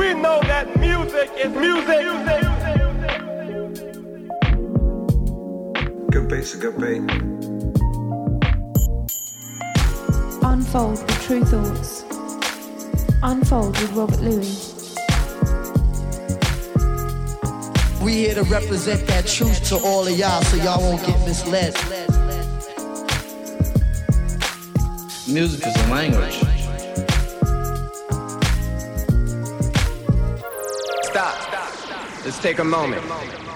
We know that music is music. Good beats are good beat. Unfold with Tru Thoughts. Unfold with Robert Luis. We here to represent that truth to all of y'all so y'all won't get misled. Music is a language. Let's take a moment.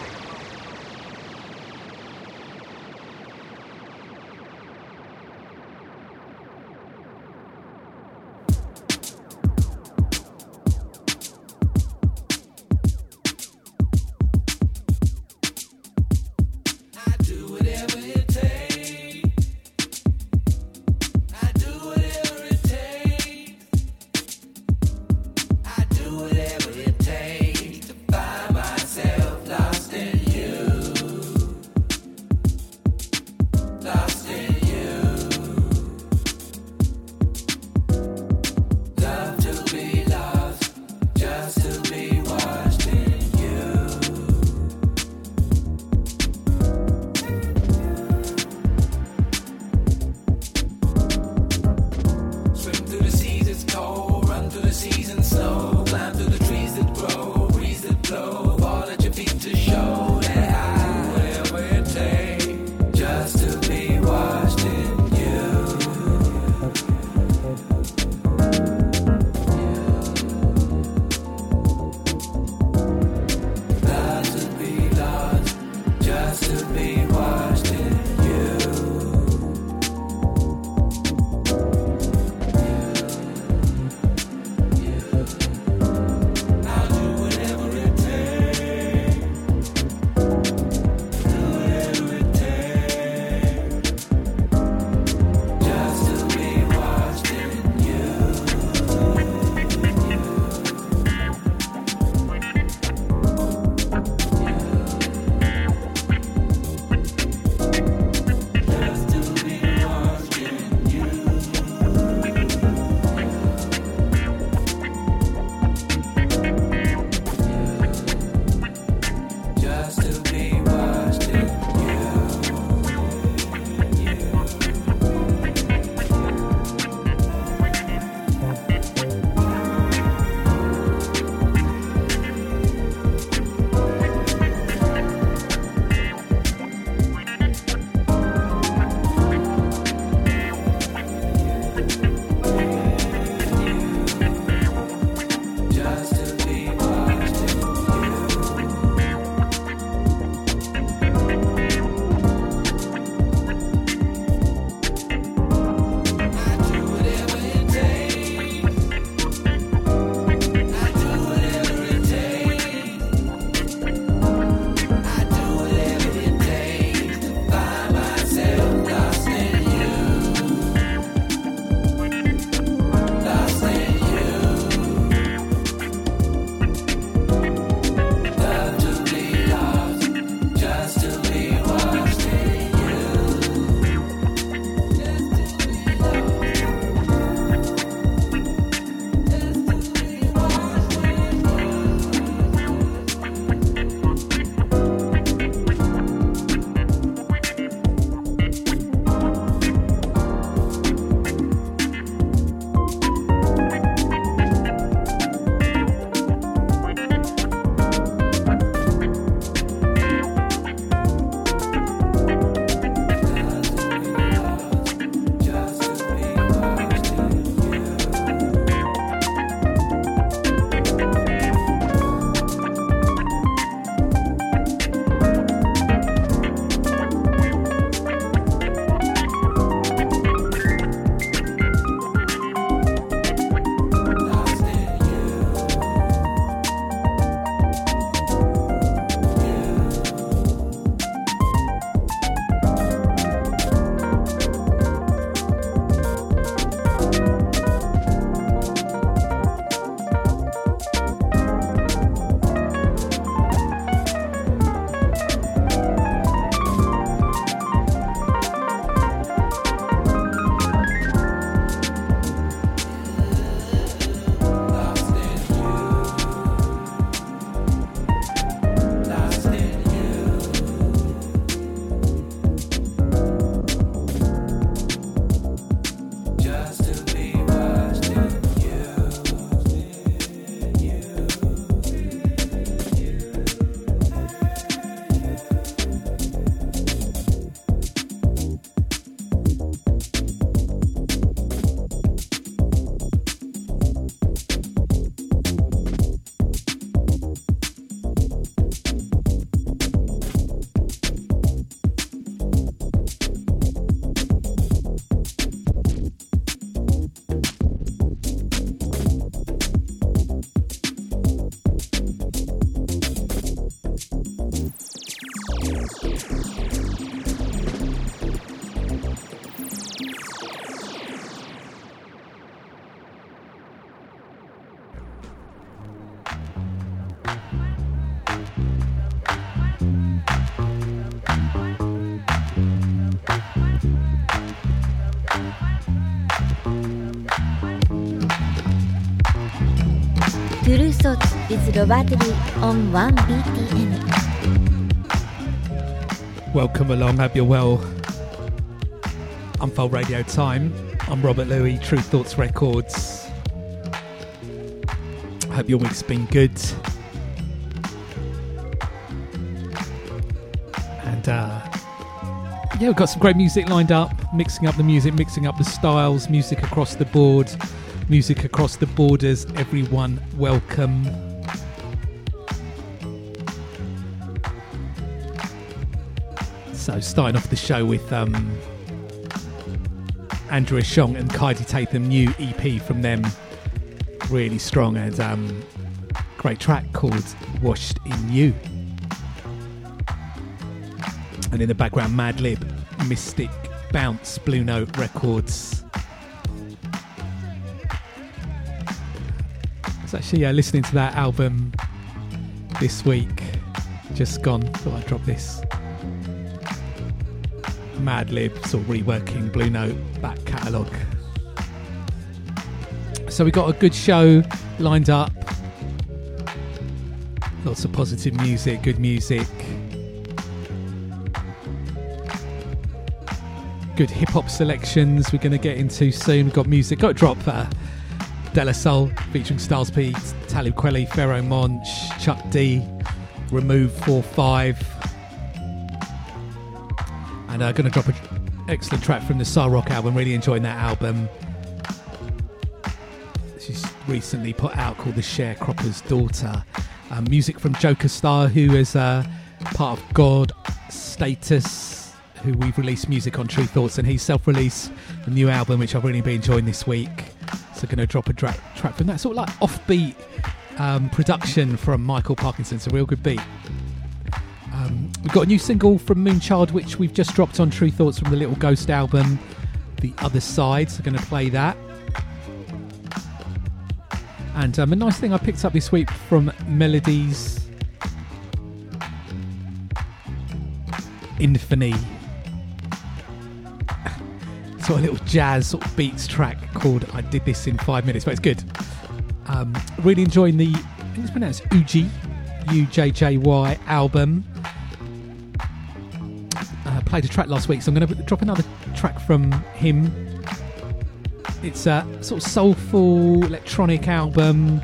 Robert Lee on 1BTN. Welcome along, hope you're well. Unfold Radio Time. I'm Robert Luis, Tru Thoughts Records. Hope your week's been good. And uh, yeah, we've got some great music lined up, mixing up the music, mixing up the styles, music across the board, music across the borders. Everyone, welcome. Starting off the show with um, Andrew Ashong and Kaidi Tatham new EP from them. Really strong and um, great track called Washed in You. And in the background, Madlib, Mystic, Bounce, Blue Note Records. I was actually uh, listening to that album this week. Just gone. Thought I'd drop this. Madlib, Libs or reworking Blue Note back catalogue. So we got a good show lined up. Lots of positive music, good music. Good hip hop selections we're going to get into soon. We've got music, got drop uh, De La Soul featuring Styles P, Talib Kweli, Pharoahe Monch, Chuck D, Remove 4 5. And uh, going to drop an excellent track from the Sa-Roc album. Really enjoying that album. She's recently put out called The Sharecropper's Daughter. Um, music from Joker Star, who is uh, part of God Status, who we've released music on Tru Thoughts, and he's self released a new album, which I've really been enjoying this week. So, going to drop a dra- track from that sort of like offbeat um, production from Michael Parkinson. It's a real good beat. Um, we've got a new single from Moonchild, which we've just dropped on Tru Thoughts from the Little Ghost album, The Other Side. So, going to play that. And um, a nice thing I picked up this week from Melodies Infamy. sort of little jazz sort of beats track called I Did This in Five Minutes, but it's good. Um, really enjoying the, I think it's pronounced Uji, U J J Y album. Uh, played a track last week, so I'm going to drop another track from him. It's a sort of soulful electronic album,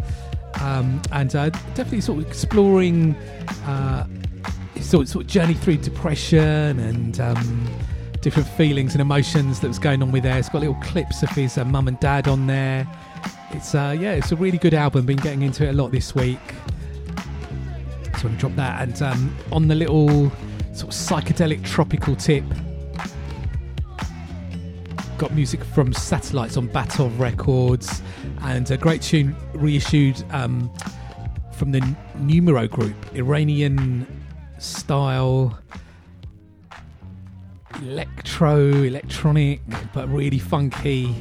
um, and uh, definitely sort of exploring uh, sort of, sort of journey through depression and um, different feelings and emotions that was going on with there. It's got little clips of his uh, mum and dad on there. It's uh, yeah, it's a really good album. Been getting into it a lot this week. So I'm drop that and um, on the little sort of psychedelic tropical tip. Got music from Satellites on Batov Records and a great tune reissued um, from the Numero Group, Iranian style electro, electronic, but really funky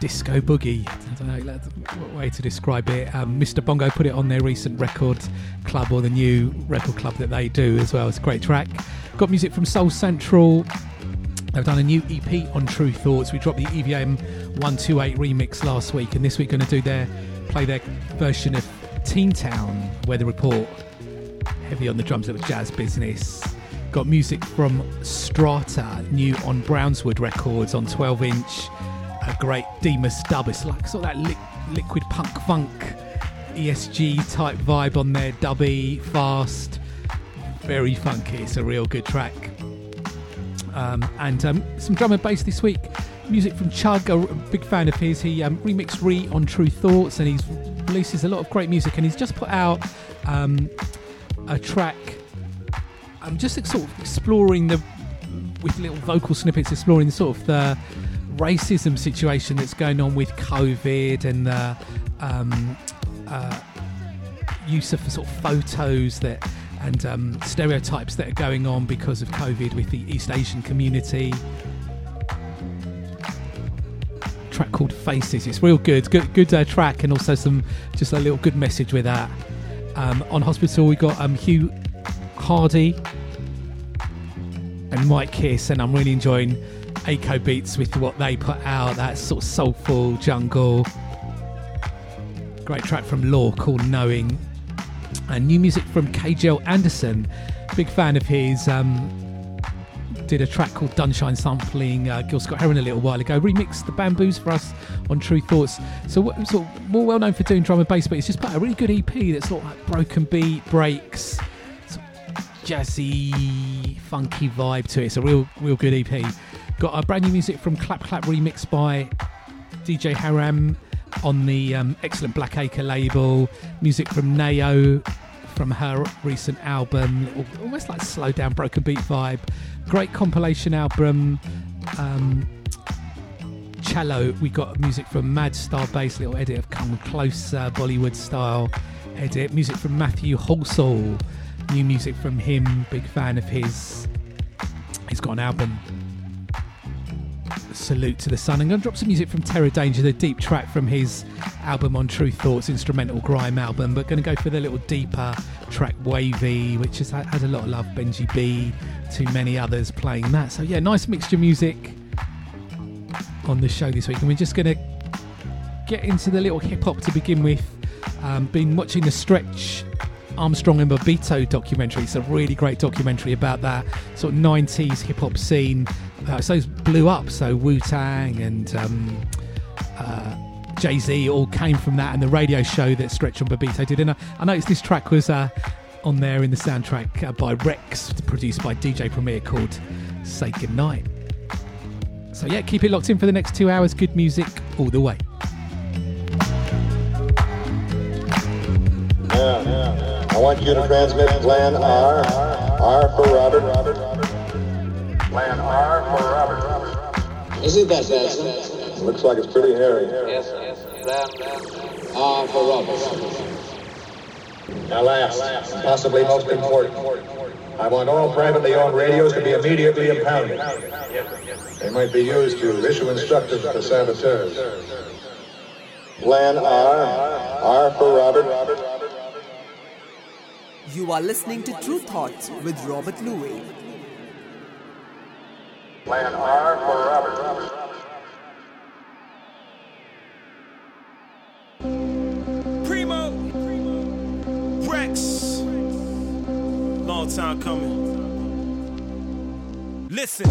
disco boogie. I don't know what way to describe it. Um, Mr. Bongo put it on their recent record club or the new record club that they do as well. It's a great track. Got music from Soul Central. They've done a new EP on Tru Thoughts. We dropped the EVM 128 remix last week, and this week going to do their play their version of Teen Town Weather Report. Heavy on the drums, little jazz business. Got music from Strata, new on Brownswood Records on 12 inch. A great Demas dub. It's like sort of that li- liquid punk funk ESG type vibe on there. Dubby, fast, very funky. It's a real good track. Um, and um, some drum and bass this week. Music from Chug, a big fan of his. He um, remixed Re on Tru Thoughts, and he releases a lot of great music. And he's just put out um, a track. I'm just sort of exploring the with little vocal snippets, exploring sort of the racism situation that's going on with COVID and the um, uh, use of sort of photos that and um, stereotypes that are going on because of COVID with the East Asian community. Track called Faces. It's real good, good, good uh, track, and also some just a little good message with that. Um, on Hospital, we got um, Hugh Hardy and Mike Kiss, and I'm really enjoying Aco Beats with what they put out. That sort of soulful jungle. Great track from Law called Knowing. And new music from KGL Anderson. Big fan of his. Um, did a track called Dunshine sampling uh, Gil Scott Heron a little while ago. Remixed the Bamboos for us on Tru Thoughts. So, of more well known for doing drum and bass, but it's just put a really good EP that's sort of like broken beat, breaks, jazzy, funky vibe to it. It's a real, real good EP. Got a brand new music from Clap Clap remixed by DJ Haram on the um, excellent Black Acre label. Music from Nao from her recent album, almost like slow down, broken beat vibe. Great compilation album. Um, cello, we got music from Mad Star Bass, little edit of Come Closer, Bollywood style edit. Music from Matthew Halsall, new music from him, big fan of his. He's got an album Salute to the Sun. I'm going to drop some music from Terror Danger, the deep track from his album on Tru Thoughts, instrumental grime album, but going to go for the little deeper track Wavy, which has had a lot of love. Benji B, too many others playing that. So, yeah, nice mixture music on the show this week. And we're just going to get into the little hip hop to begin with. Um, been watching the Stretch Armstrong and Bobbito documentary. It's a really great documentary about that sort of 90s hip hop scene. Uh, so blew up. So Wu Tang and um, uh, Jay Z all came from that, and the radio show that Stretch and Bobbito did. And I, I noticed this track was uh, on there in the soundtrack uh, by Rex, produced by DJ Premier, called Say Goodnight. So, yeah, keep it locked in for the next two hours. Good music all the way. Yeah, want you to transmit Plan R. R for Robert. Plan R for Robert. Isn't that bad, Looks like it's pretty hairy. Yes, yes. Plan, plan. R for Robert. Now last, possibly most important. I want all privately owned radios to be immediately impounded. They might be used to issue instructions to saboteurs. Plan R. R for Robert. You are listening to Tru Thoughts with Robert Luis. Plan R for Robert. Primo. Rex. Long time coming. Listen,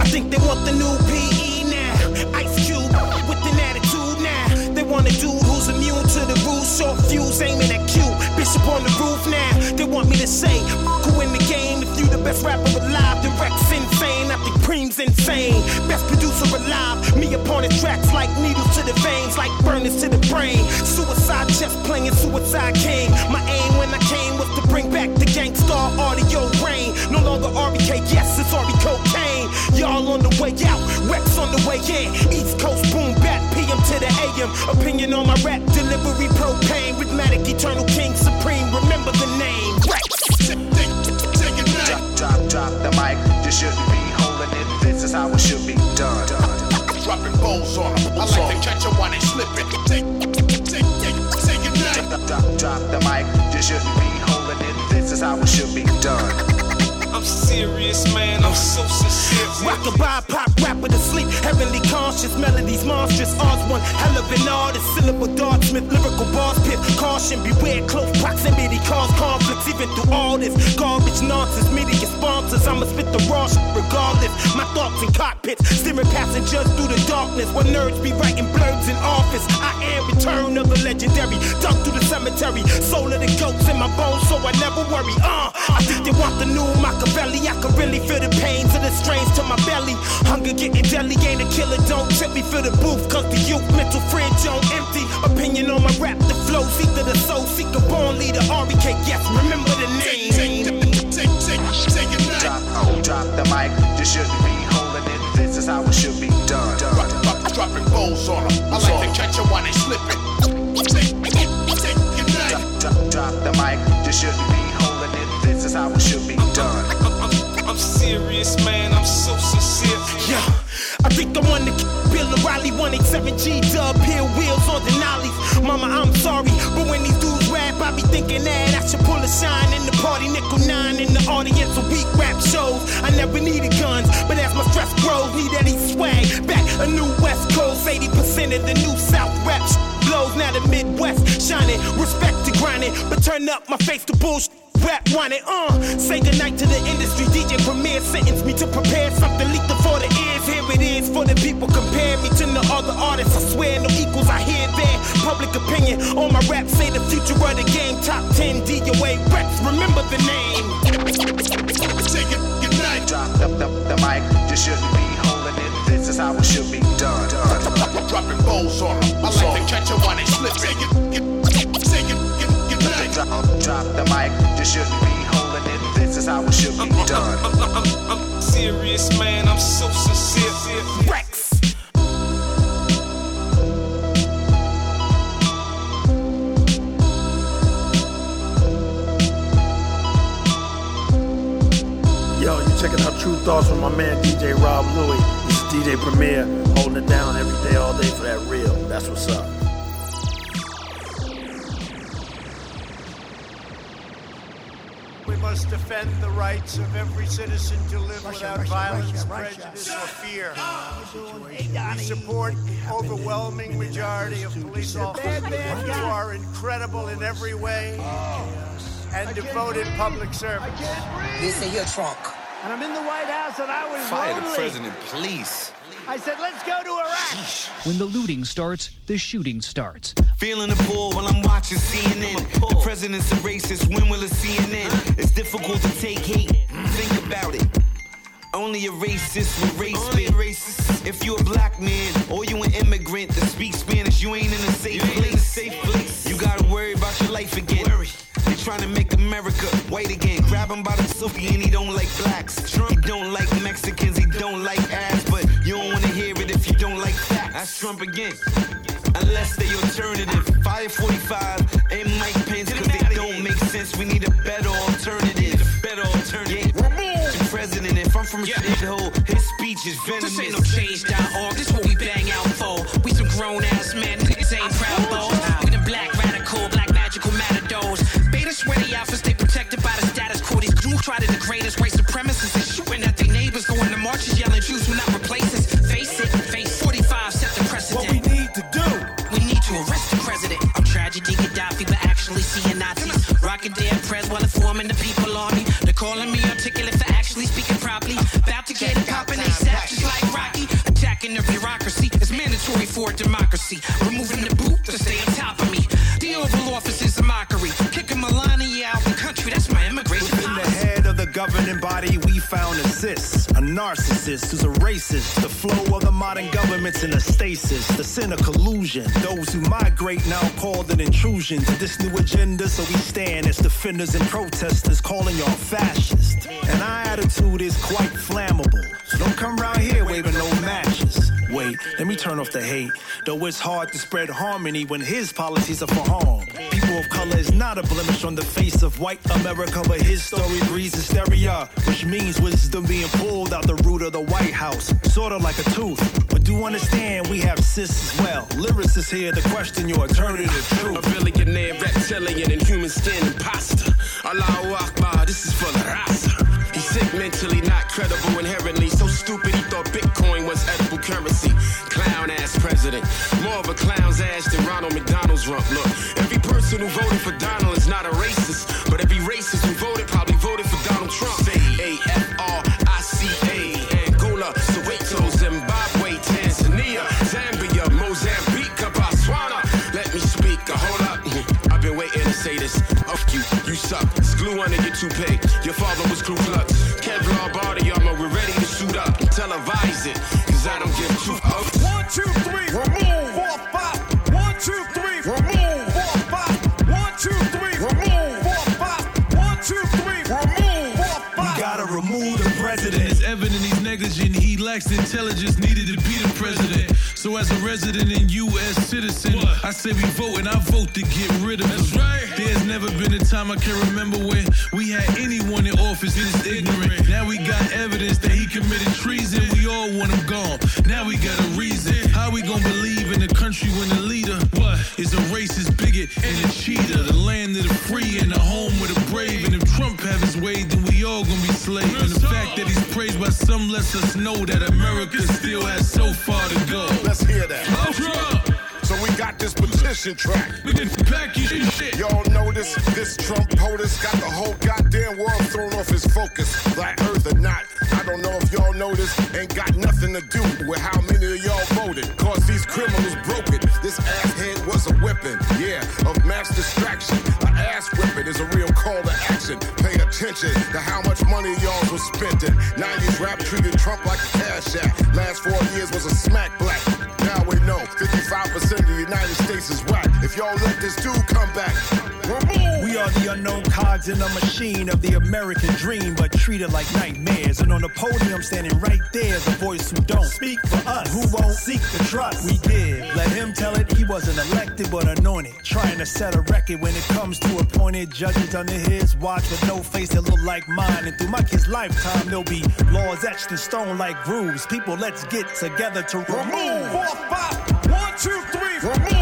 I think they want the new PE now. Ice Cube with an attitude now. They want a dude who's immune to the rules, short fuse aiming at Q. Bishop on the roof now. Want me to say, who in the game? If you the best rapper alive, then Rex insane. I think Preem's insane. Best producer alive. Me upon his tracks like needles to the veins, like burners to the brain. Suicide chest playing Suicide King. My aim when I came was to bring back the gangstar audio rain. No longer RBK, yes, it's RB cocaine. Y'all on the way out, Rex on the way in. East Coast I like to catch them while they slipping. Take, take, take, take it. Drop, drop, drop the mic. You shouldn't be holding it. This is how it should be done. I'm serious, man. I'm so sincere. Rockabye pop rapper to sleep, heavenly conscious, melodies monstrous. Odds one hell of an artist, syllable dartsmith, lyrical bars pit. Caution, beware, close proximity cause conflicts. Even through all this garbage nonsense, media sponsors, I'ma spit the raw shit regardless. My thoughts in cockpits, steering passengers through the darkness. Where nerds be writing blurbs in office, I am return of the legendary. Dug through the cemetery, soul of the goats in my bones, so I never worry. Uh, I think they want the new Machiavelli. I can really feel the pains of the strains to my belly. Hunger getting deadly, ain't a killer. Don't trip me for the booth, cause the youth mental fridge on empty. Opinion on my rap, the flow, seek to the soul, seek a born leader. RBK, yes, remember the name. Take, take, take it back. Drop, oh, drop the mic. You shouldn't be holding it. This is how it should be done. Drop, drop, dropping balls on them. I like to catch them while they slipping. Take, take it back. Drop, drop, drop the mic. You shouldn't be holding it. This is how it should be done. I'm serious, man. I'm so sincere. Yeah, I think I want to keep Bill O'Reilly 187G dub hill wheels on Denali's. Mama, I'm sorry, but when these dudes rap, I be thinking that I should pull a shine in the party nickel nine in the audience of weak rap shows. I never needed guns, but as my stress grows, need any swag back a new West Coast. 80% of the new South raps blow now the Midwest shining. Respect to grinding, but turn up my face to bullshit. Rap want it, uh. Say goodnight to the industry. DJ Premier sentence me to prepare something lethal for the ears. Here it is for the people. Compare me to the other artists. I swear no equals. I hear their public opinion. All my rap say the future of the game. Top 10 DOA reps. Remember the name. Take it, good night. Drop the, the, the mic, you shouldn't be holding it. This is how it should be done. done. Dropping balls on them. I like to catch it while they slip. Take it, get, get, get. Drop, drop the mic, you shouldn't be holding it. This is how it should be done. I'm, I'm, I'm serious, man. I'm so sincere. Rex. Yo, you checking out Tru Thoughts with my man DJ Rob Louie. This is DJ Premier holding it down every day, all day for that real. That's what's up. We must defend the rights of every citizen to live without violence, prejudice, or fear. We support the overwhelming majority of police officers who are incredible in every way and devoted public servants. This is your trunk. And I'm in the White House and I was Fire the lonely. president, please. I said, let's go to Iraq. When the looting starts, the shooting starts. Feeling the pull while I'm watching CNN. The president's a racist. When will it CNN? It's difficult to take hate. Think about it. Only a racist with race bait. racist. If you a black man or you an immigrant that speaks Spanish, you ain't in a safe place. In a safe place. You gotta worry about your life again. They trying to make America white again. Grab him by the silky and he don't like blacks. Trump he don't like Mexicans, he don't like ass, but you don't wanna hear it if you don't like facts. That's Trump again. Unless they alternative. 545 and Mike Pence, cause they don't make sense. We need a better alternative. Better alternative. The president, if I'm from a shithole, his speech is venomous. This ain't no change.org. This what we bang out for. We some grown ass men. Niggas ain't proud balls. We the black radical, black magical matadors. Sweaty outfits, they protected by the status quo. These goons try to degrade us. White supremacists is shooting at their neighbors. Going to marches, yelling Jews will not replace us. Face it, face 45 set the precedent. What we need to do. We need to arrest the president. I'm tragedy Gaddafi, but actually seeing Nazis. Rocking their press while informing the people on me. They're calling me articulate for actually speaking properly. About to get it poppin', they just like Rocky. Attacking the bureaucracy is mandatory for a democracy. Narcissist who's a racist. The flow of the modern government's in a stasis, the sin of collusion. Those who migrate now called an intrusion to this new agenda, so we stand as defenders and protesters, calling y'all fascist. And our attitude is quite flammable, so don't come around here waving no matches. Let me turn off the hate. Though it's hard to spread harmony when his policies are for harm. People of color is not a blemish on the face of white America, but his story breeds hysteria, which means wisdom being pulled out the root of the White House, sorta like a tooth. But do understand we have cis as well. Lyricists here to question your alternative truth. A billionaire, reptilian, and human skin imposter. Allahu Akbar, this is for the Rasa. He's sick mentally, not credible inherently. So stupid he thought Bitcoin Of a clown's ass than Ronald McDonald's rump. Look, every person who voted for Donald is not a racist. But every racist who voted probably voted for Donald Trump. A F R I C A. Angola, Soweto, Zimbabwe, Tanzania, Zambia, Mozambique, Botswana. Let me speak. Hold up. I've been waiting to say this. Fuck you, you suck. It's glue under your toupee. Lacks intelligence needed to be the president. So as a resident in U.S. citizen, I say we vote and I vote to get rid of him. Right. There's never been a time I can remember when we had anyone in office this ignorant. Now we got evidence that he committed treason. We all want him gone. Now we got a reason. How we gonna believe in a country when the leader what is a racist bigot and a cheater? The land of the free and the home of the brave. And if Trump have his way, then we all gonna be slaves. And the fact that he's praised by some lets us know that America still has so far to go. Let's hear that. Trump. We got this petition track. Y'all notice this Trump POTUS got the whole goddamn world thrown off his focus. Black Earth or not, I don't know if y'all notice. Ain't got nothing to do with how many of y'all voted. Cause these criminals broke it. This asshead was a weapon, yeah, of mass distraction. An ass whipping is a real call to action. Pay attention to how much money y'all was spending. 90s rap treated Trump like a cash app. Last four years was a smack black. Now we know 55% of the United States is whack. If y'all let this dude come back, We are the unknown cards in the machine of the American dream, but treated like nightmares. And on the podium, standing right there, the voice who don't speak for us, who won't seek the trust we give. Let him tell it, wasn't elected but anointed. Trying to set a record when it comes to appointed judges under his watch with no face that look like mine. And through my kid's lifetime, there'll be laws etched in stone like grooves. People, let's get together to remove. Four, five, one, two, three, remove.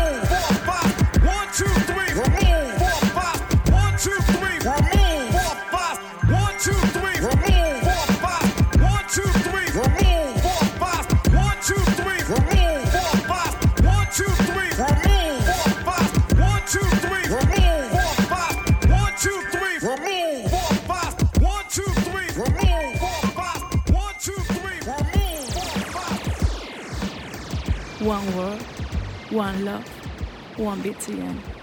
One BTN.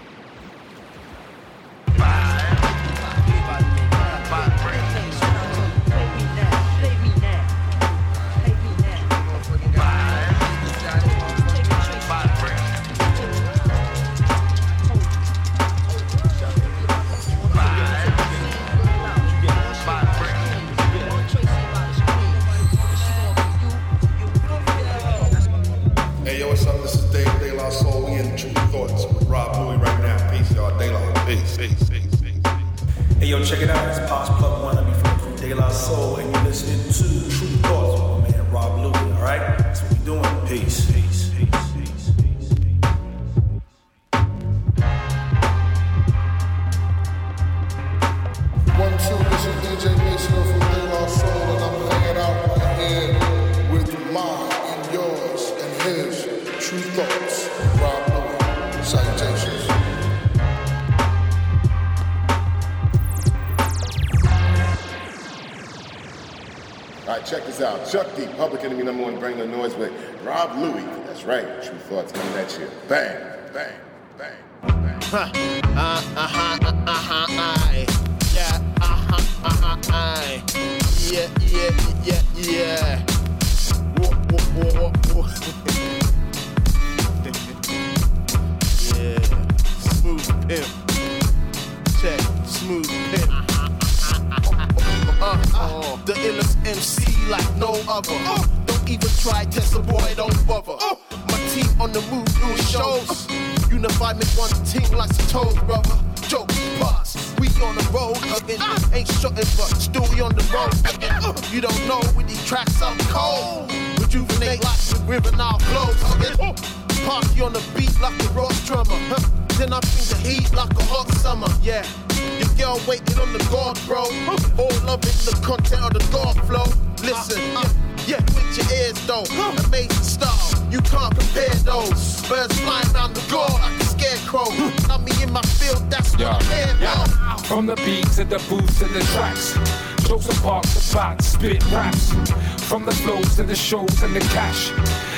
The shows and the cash.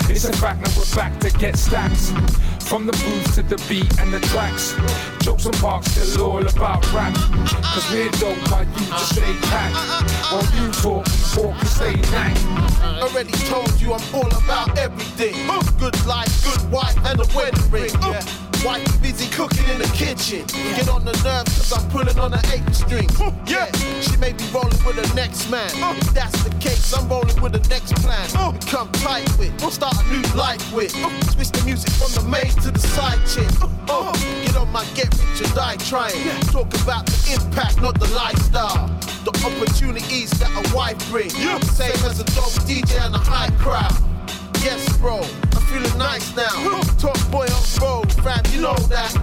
It's a fact that we're back to get stacks. From the booth to the beat and the tracks. Jokes and parks still all about rap. Cause we're dope, but you just stay packed. While you talk, we walk and stay nang. Already told you I'm all about everything. Good life, good wife, and a wedding ring. Yeah. Wife cooking in the kitchen. Get on the nerves cause I'm pulling on an eight string. Yeah, she may be rolling with the next man. Uh. If that's the case, I'm rolling with the next plan. Uh. Come tight with, start a new life with. Uh. Switch the music from the main to the side chick. Oh, get on my get rich or die trying. Talk about the impact, not the lifestyle. The opportunities that a wife brings. Same as a dope DJ and a high crowd. Yes, bro, I'm feeling nice now. Top boy on road, fam, you know that.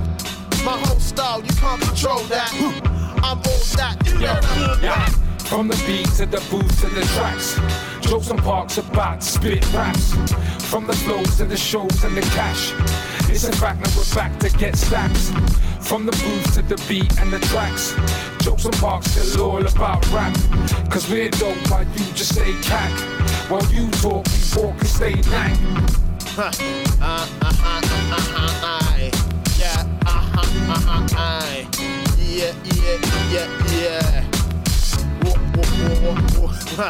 My whole style, you can't control that. I'm all that, you know Yeah. From the beat to the booth to the tracks. Jokes and parks about spit raps. From the flows to the shows and the cash. It's a fact that we're back to get stacks. From the booth to the beat and the tracks. Jokes and parks still all about rap. Cause we're dope while you just stay cack. While you talk, we walk and stay knack. Huh. Uh, uh, uh, uh, uh, uh, yeah, uh, uh, uh, uh, yeah, yeah, yeah, yeah. Whoa, whoa, whoa, whoa, whoa. Uh,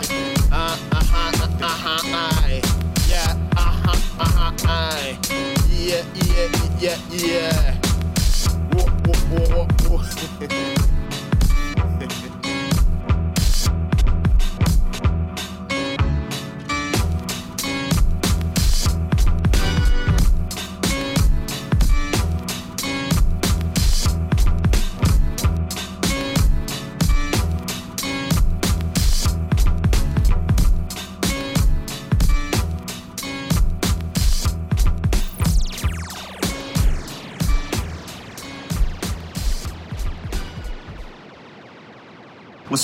uh, uh, uh, uh, uh, yeah, uh, uh, uh, uh, yeah, yeah, yeah, yeah. Whoa, whoa, whoa, whoa.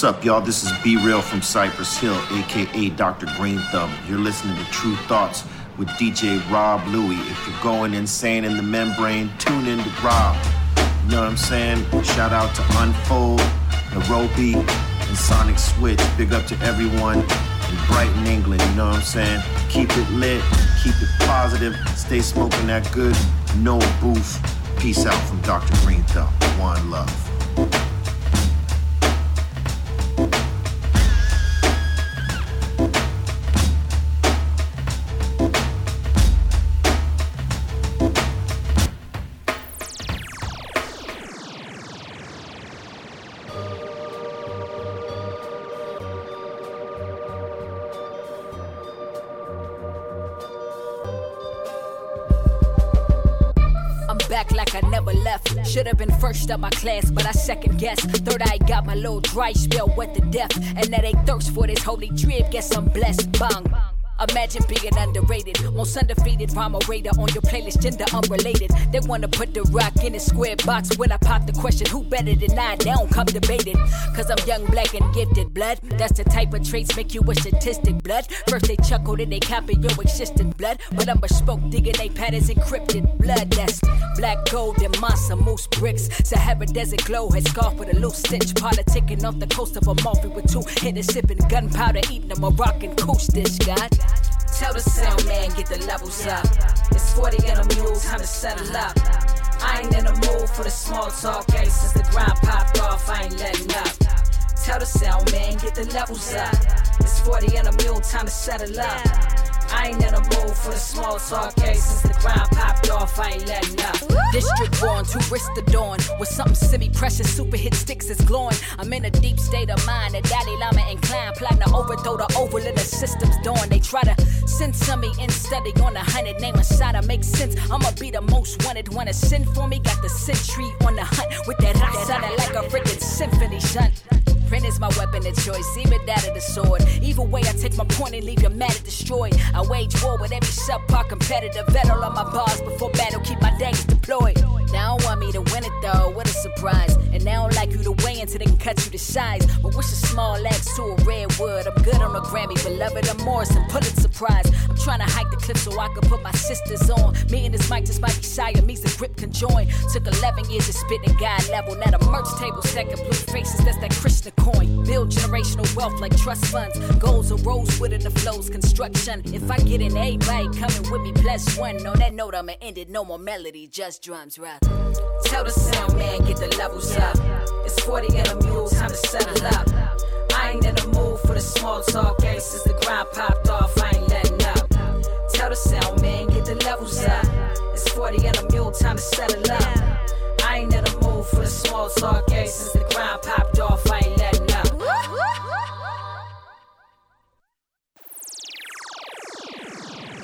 What's up, y'all? This is B Real from Cypress Hill, aka Dr. Green Thumb. You're listening to Tru Thoughts with DJ Rob Louie. If you're going insane in the membrane, tune in to Rob. You know what I'm saying? Shout out to Unfold, Narobi, and Sonic Switch. Big up to everyone in Brighton, England. You know what I'm saying? Keep it lit, keep it positive, stay smoking that good, no booth. Peace out from Dr. Green Thumb. One love. Should have been first up my class, but I second guess. Third eye got my little dry spell wet to death. And that ain't thirst for this holy drip. Guess I'm blessed. Bang. Imagine being underrated. Most undefeated rhyme raider on your playlist, gender unrelated. They wanna put the rock in a square box when I pop the question, who better than I? They don't come debated. Cause I'm young, black, and gifted blood. That's the type of traits make you a statistic blood. First they chuckle, then they copy your existing blood. But I'm bespoke, digging they patterns encrypted blood. That's black gold and monster moose bricks. Sahara desert glow, head scarf with a loose stitch. Politicking off the coast of Amalfi with two hitters sipping gunpowder, eating a Moroccan coast dish, God. Tell the sound man, get the levels up. It's 40 and a mule, time to settle up. I ain't in the mood for the small talk, hey, since the grind popped off, I ain't letting up. Tell the sound man, get the levels up. It's 40 and a mule, time to settle up. I ain't in the mood for the small talk, hey, since the grind popped off, I ain't letting up. District born, two wrists the dawn, with something semi-precious, super hit sticks is glowing. I'm in a deep state of mind, a Dalai Lama inclined, plotting to overthrow the oval in the system's dawn. They try to send some me in study on a hundred, name a shot, I make sense. I'ma be the most wanted, wanna send for me, got the sentry on the hunt, with that hot sounding like a freaking symphony shunt. Print is my weapon of choice, even that of the sword. Either way, I take my point and leave your and destroyed. I wage war with every subpar competitor. Bet all on my bars before battle, keep my daggers deployed. They don't want me to win it though, what a surprise. And they don't like you to weigh until they can cut you to size. But wish a small axe to a redwood. I'm good on a Grammy, beloved of Morrison, Pulitzer Prize. I'm trying to hike the cliff so I can put my sisters on. Me and this mic just might be Siamese, the grip can join. Took 11 years to spit in God level. Now the merch table second blue faces, that's that Krishna coin. Build generational wealth like trust funds. Goals are rosewood in the flows, construction. If I get an A, everybody coming with me, plus one. On that note, I'ma end it. No more melody, just drums, right? Tell the sound man, get the levels up. It's 40 and a mule, time to settle up. I ain't in the mood for the small talk, hey, since the grind popped off, I ain't letting up. Tell the sound man, get the levels up. It's 40 and a mule, time to settle up. I ain't in the mood for the small talk, hey, since the grind popped off, I ain't letting up.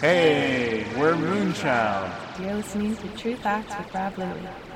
Hey, we're Moonchild. You're listening to True Facts with Rob Louie.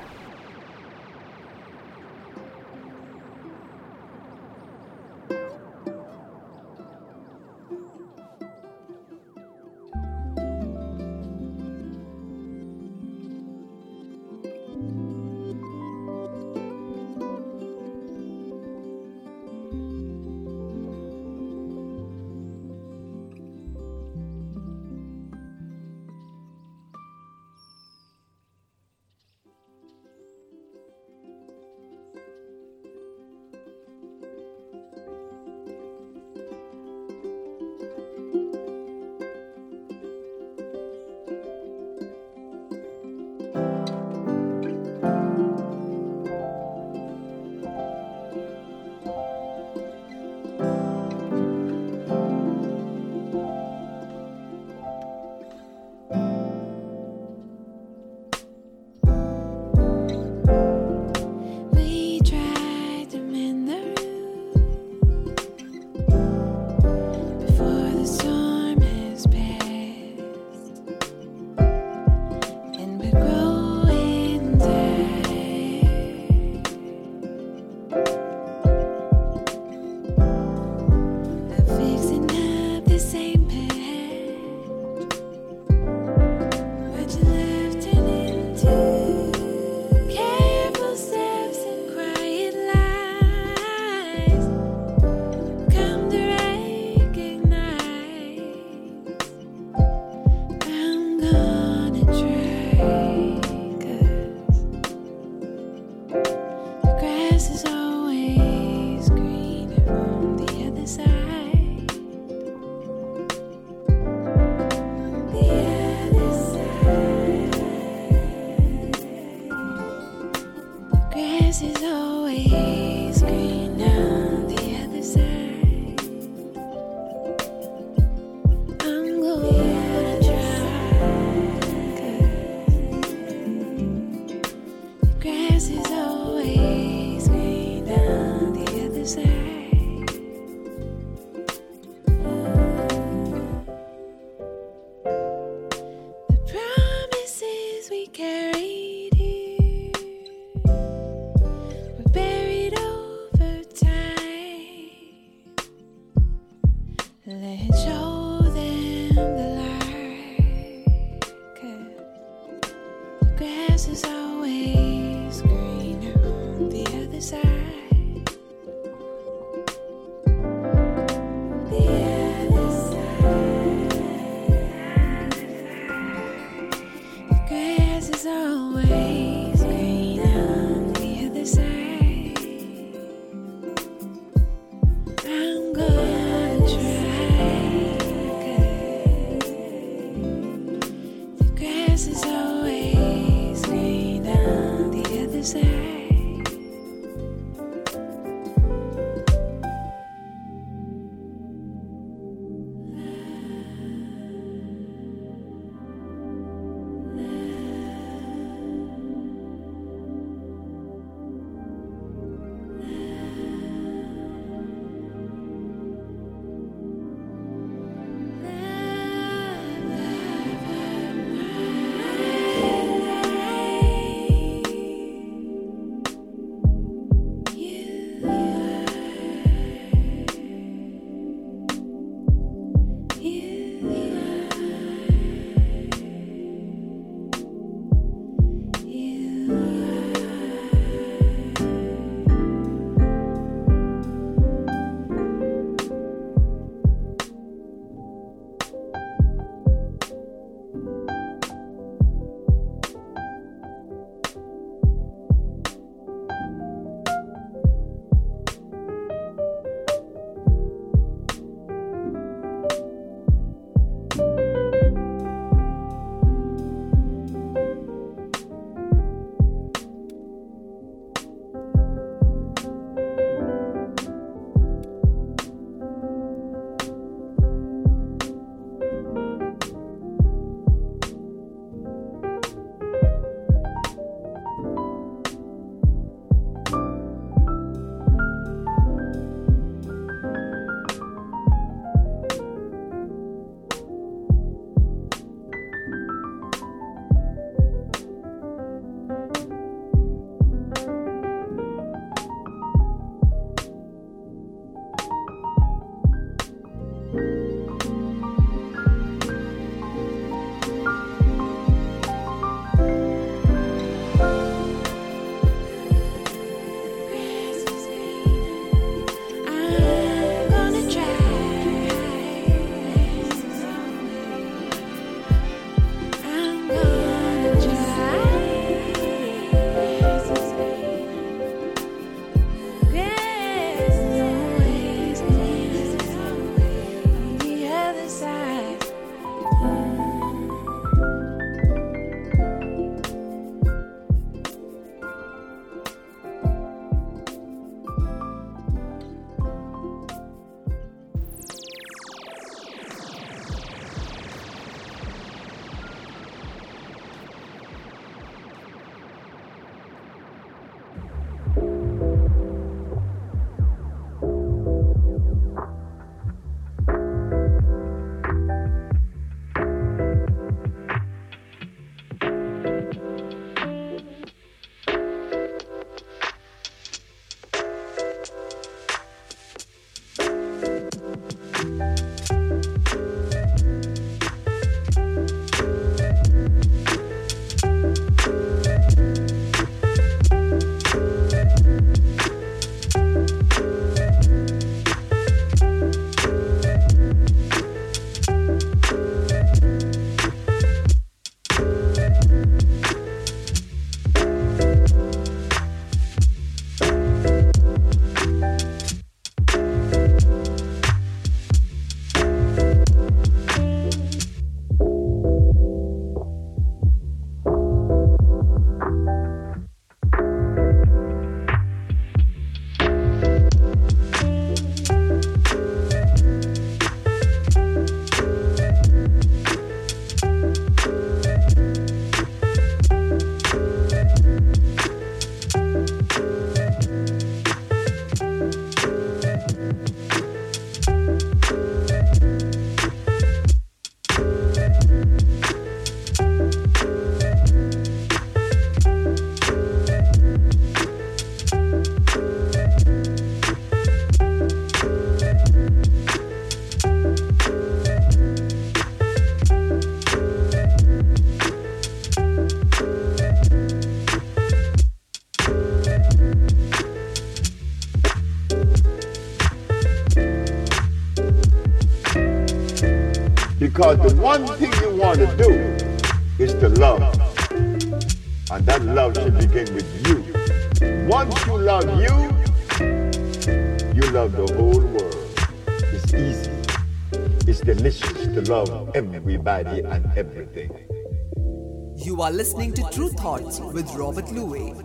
care. The one thing you want to do is to love. And that love should begin with you. Once you love you, you love the whole world. It's easy. It's delicious to love everybody and everything. You are listening to Tru Thoughts with Robert Luis.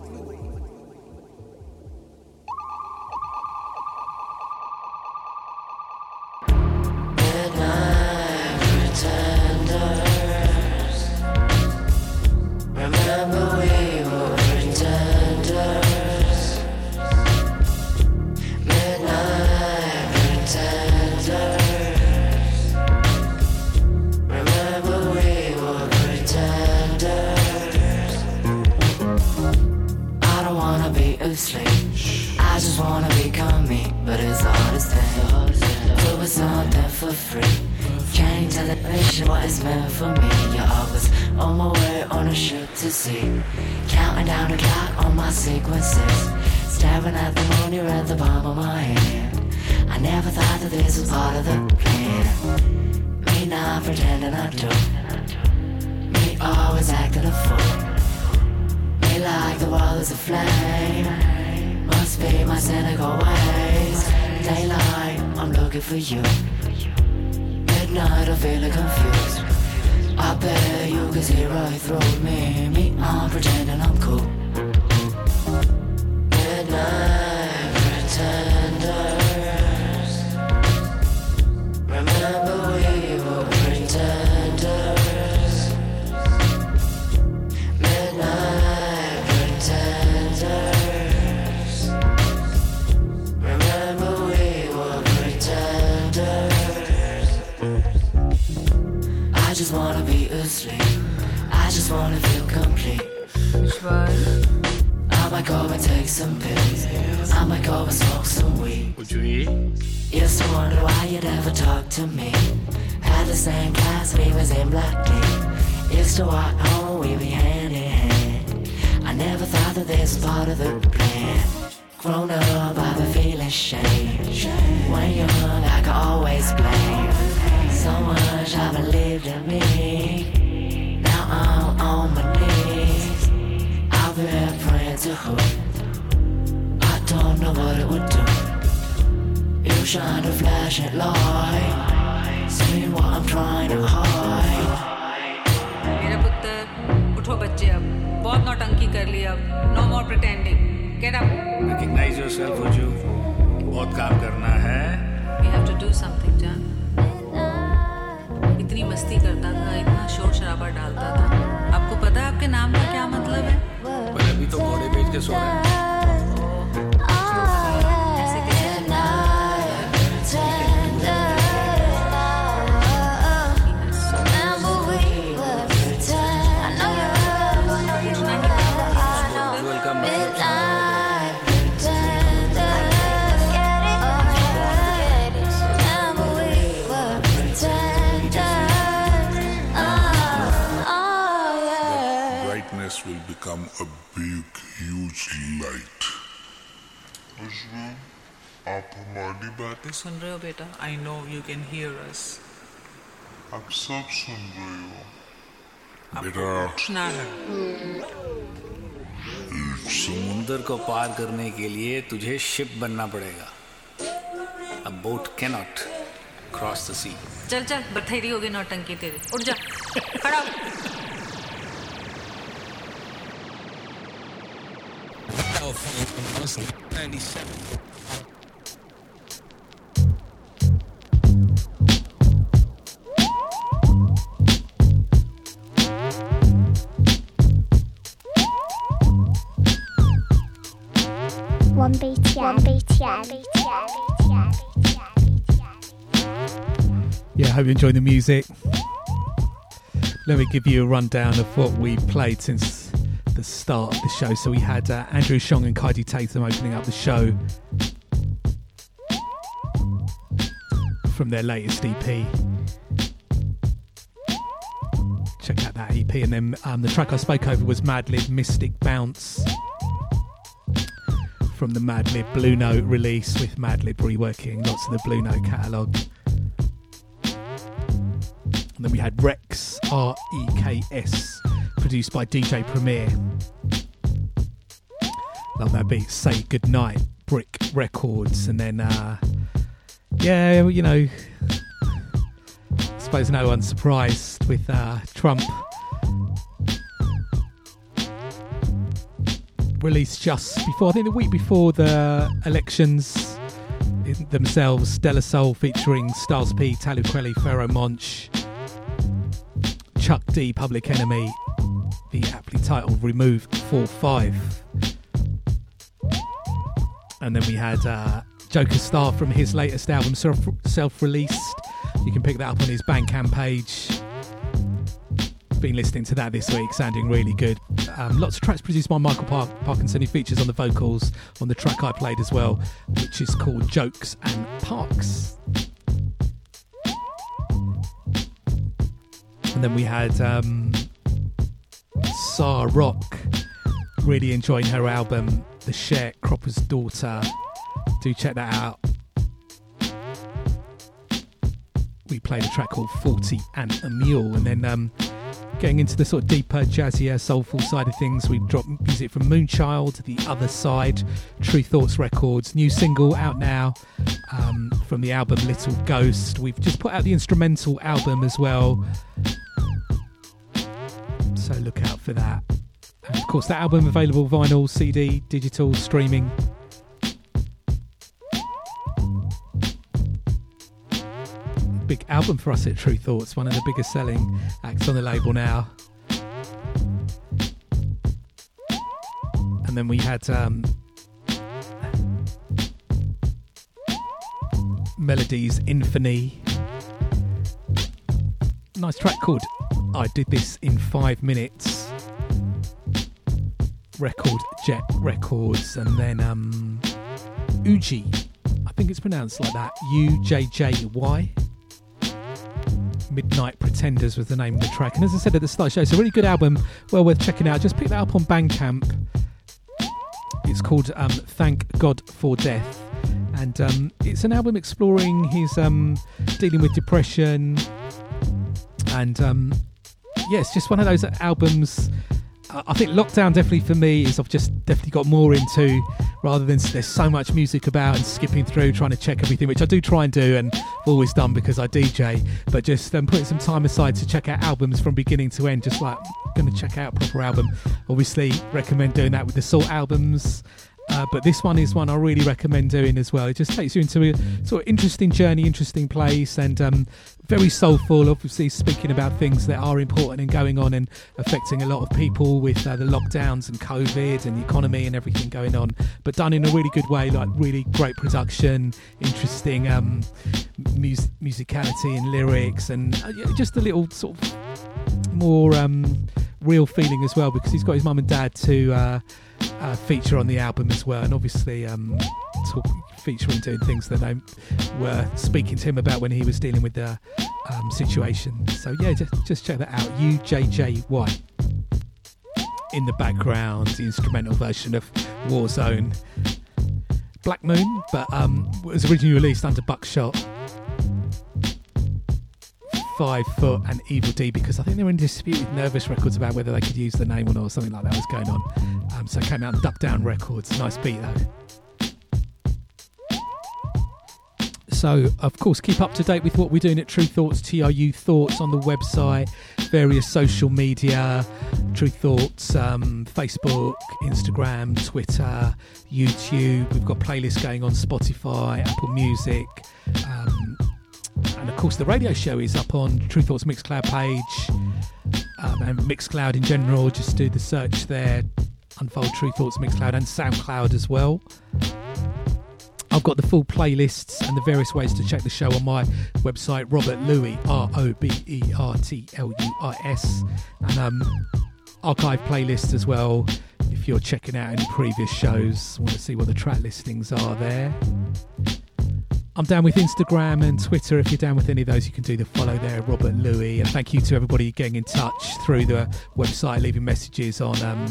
Take some pills. I might go and smoke some weed. Would you Used to wonder why you'd ever talk to me. Had the same class, we was in black tea. Used to walk home, oh, we be hand in hand. I never thought that this was part of the plan. Grown up, I've been feeling shame. When young, I can always blame. So much I believed in me. Now I'm on my knees. I've been praying to who? Don't know what it would do. You shine a flashing light. See what I'm trying to hide. मेरे पुत्र उठो बच्चे अब बहुत नौटंकी कर ली अब no more pretending get up Recognize yourself, Uju. बहुत काम करना है we have to do something जान इतनी मस्ती करता था इतना शोर शराबा डालता था आपको पता है आपके नाम का क्या मतलब है पर अभी तो घोड़े बेच के सो रहे हैं हमारी बातें सुन रहे हो बेटा I know you can hear us आप सब सुन रहे हो बेटा पूछना है समुंदर को पार करने के लिए तुझे शिप बनना पड़ेगा a boat cannot cross the sea चल चल बथेरी होगी नौटंकी तेरी उठ जा खड़ा हो। One BTN. One BTN. Yeah, I hope you enjoy the music. Let me give you a rundown of what we played since the start of the show. So we had uh, Andrew Ashong and Kaidi Tatham opening up the show from their latest EP. Check out that EP. And then um, the track I spoke over was Madlib Mystic Bounce from the Madlib Blue Note release with Madlib reworking lots of the Blue Note catalogue. And then we had Reks, R E K S, produced by DJ Premier. Love that beat. Say Goodnight, Brick Records. And then, uh, yeah, you know, I suppose no one's surprised with uh, Trump released just before, I think the week before the elections themselves, Stella Soul featuring Styles P, Talib Kweli, Pharoahe Monch, Chuck D, Public Enemy, the aptly titled Removed 4 5. And then we had uh, Joker Star from his latest album, self released. You can pick that up on his Bandcamp page. Been listening to that this week, sounding really good. Um, lots of tracks produced by Michael Park- Parkinson, who features on the vocals on the track I played as well, which is called Jokes and Parks. And then we had um, Sa-Roc, really enjoying her album, The Sharecropper's Daughter. Do check that out. We played a track called 40 and a Mule, and then um, getting into the sort of deeper, jazzier, soulful side of things, we dropped music from Moonchild, The Other Side, Tru Thoughts Records, new single out now um, from the album Little Ghost. We've just put out the instrumental album as well, so look out for that. And of course, that album available vinyl, CD, digital, streaming. Big album for us at Tru Thoughts, one of the biggest selling acts on the label now. And then we had um, Melodies Infamy. Nice track called I did this in five minutes. Record Jet Records, and then um, Uji. I think it's pronounced like that. U J J Y. Midnight Pretenders was the name of the track. And as I said at the start of the show, it's a really good album, well worth checking out. Just pick that up on Bandcamp. It's called um, Thank God for Death. And um, it's an album exploring his um, dealing with depression and um, yeah, just one of those albums. I think lockdown definitely for me is I've just definitely got more into rather than there's so much music about and skipping through trying to check everything, which I do try and do and always done because I DJ. But just um, putting some time aside to check out albums from beginning to end, just like going to check out a proper album. Obviously, recommend doing that with the Salt albums. Uh, but this one is one I really recommend doing as well. It just takes you into a sort of interesting journey, interesting place, and um, very soulful. Obviously, speaking about things that are important and going on and affecting a lot of people with uh, the lockdowns and COVID and the economy and everything going on, but done in a really good way. Like really great production, interesting um, mus- musicality and lyrics, and uh, just a little sort of more um, real feeling as well because he's got his mum and dad to uh, uh, feature on the album as well, and obviously um, talk, featuring doing things that they were speaking to him about when he was dealing with the um, situation. So yeah, just just check that out. UJJY in the background, the instrumental version of Warzone. Black Moon, but um, was originally released under Buckshot Five Foot and Evil Dee because I think they were in dispute with Nervous Records about whether they could use the name or not, or something like that was going on. Um, so it came out on Duck Down Records. Nice beat though. So, of course, keep up to date with what we're doing at Tru Thoughts, TRU Thoughts on the website, various social media, Tru Thoughts, um, Facebook, Instagram, Twitter, YouTube. We've got playlists going on Spotify, Apple Music. Um, and of course, the radio show is up on Tru Thoughts Mixcloud page um, and Mixcloud in general. Just do the search there, Unfold Tru Thoughts Mixcloud and SoundCloud as well. I've got the full playlists and the various ways to check the show on my website, Robert Luis, R O B E R T L U I S, and um, archive playlists as well. If you're checking out any previous shows, want to see what the track listings are there. I'm down with Instagram and Twitter. If you're down with any of those, you can do the follow there, Robert Luis. And thank you to everybody getting in touch through the website, leaving messages on um,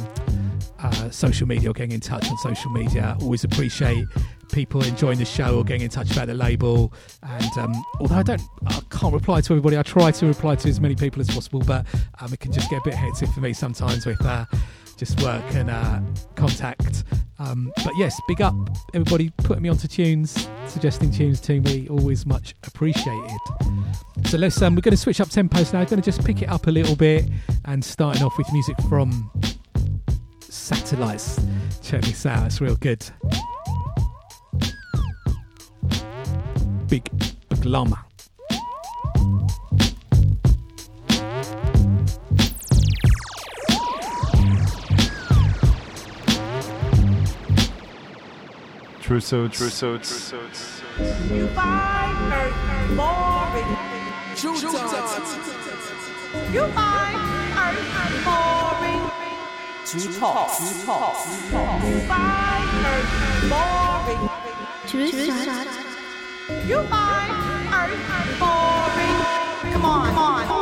uh, social media or getting in touch on social media. Always appreciate people enjoying the show or getting in touch about the label. And um, although I don't, I can't reply to everybody. I try to reply to as many people as possible, but um, it can just get a bit hectic for me sometimes with uh, just work and uh, contact. Um, but yes, big up everybody putting me onto tunes, suggesting tunes to me. Always much appreciated. So let's um, we're going to switch up tempos now. Going to just pick it up a little bit and starting off with music from Satellites. Check this out. It's real good. Big Big Llama. Trousseau, trousseau, trousseau. You find earth boring. True talk. You find earth boring. True talk. True talk. You find earth boring. True talk. You find earth boring. Come on, come on,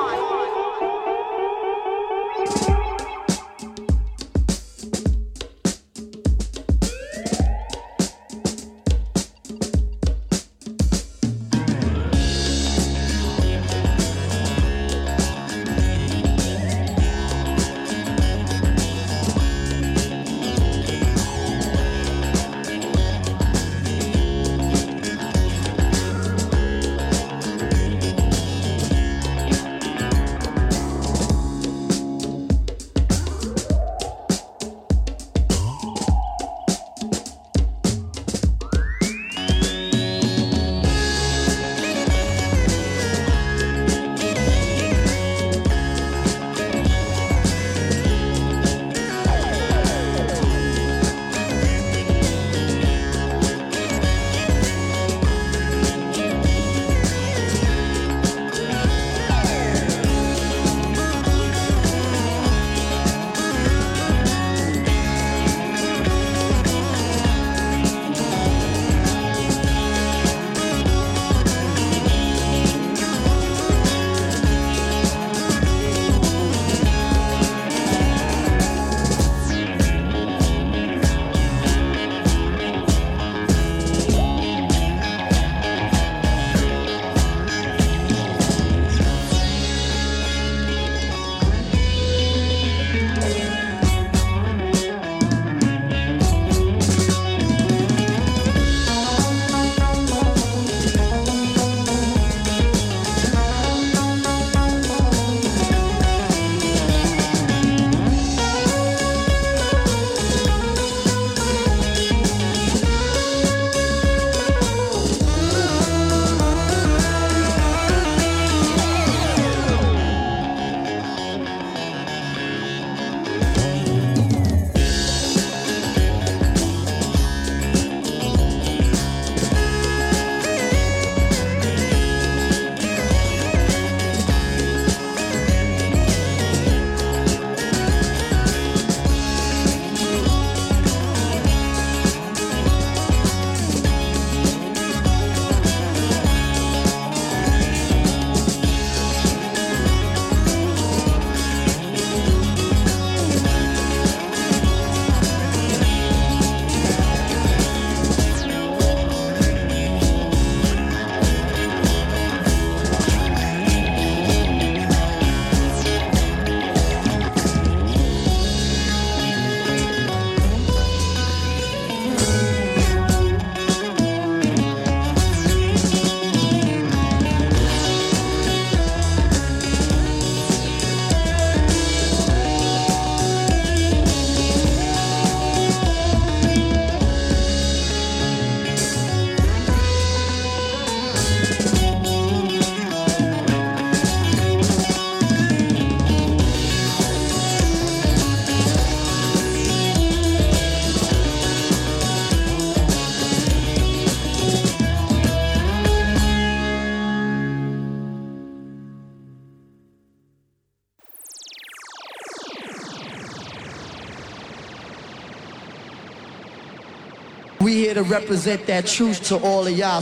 represent that truth to all of y'all.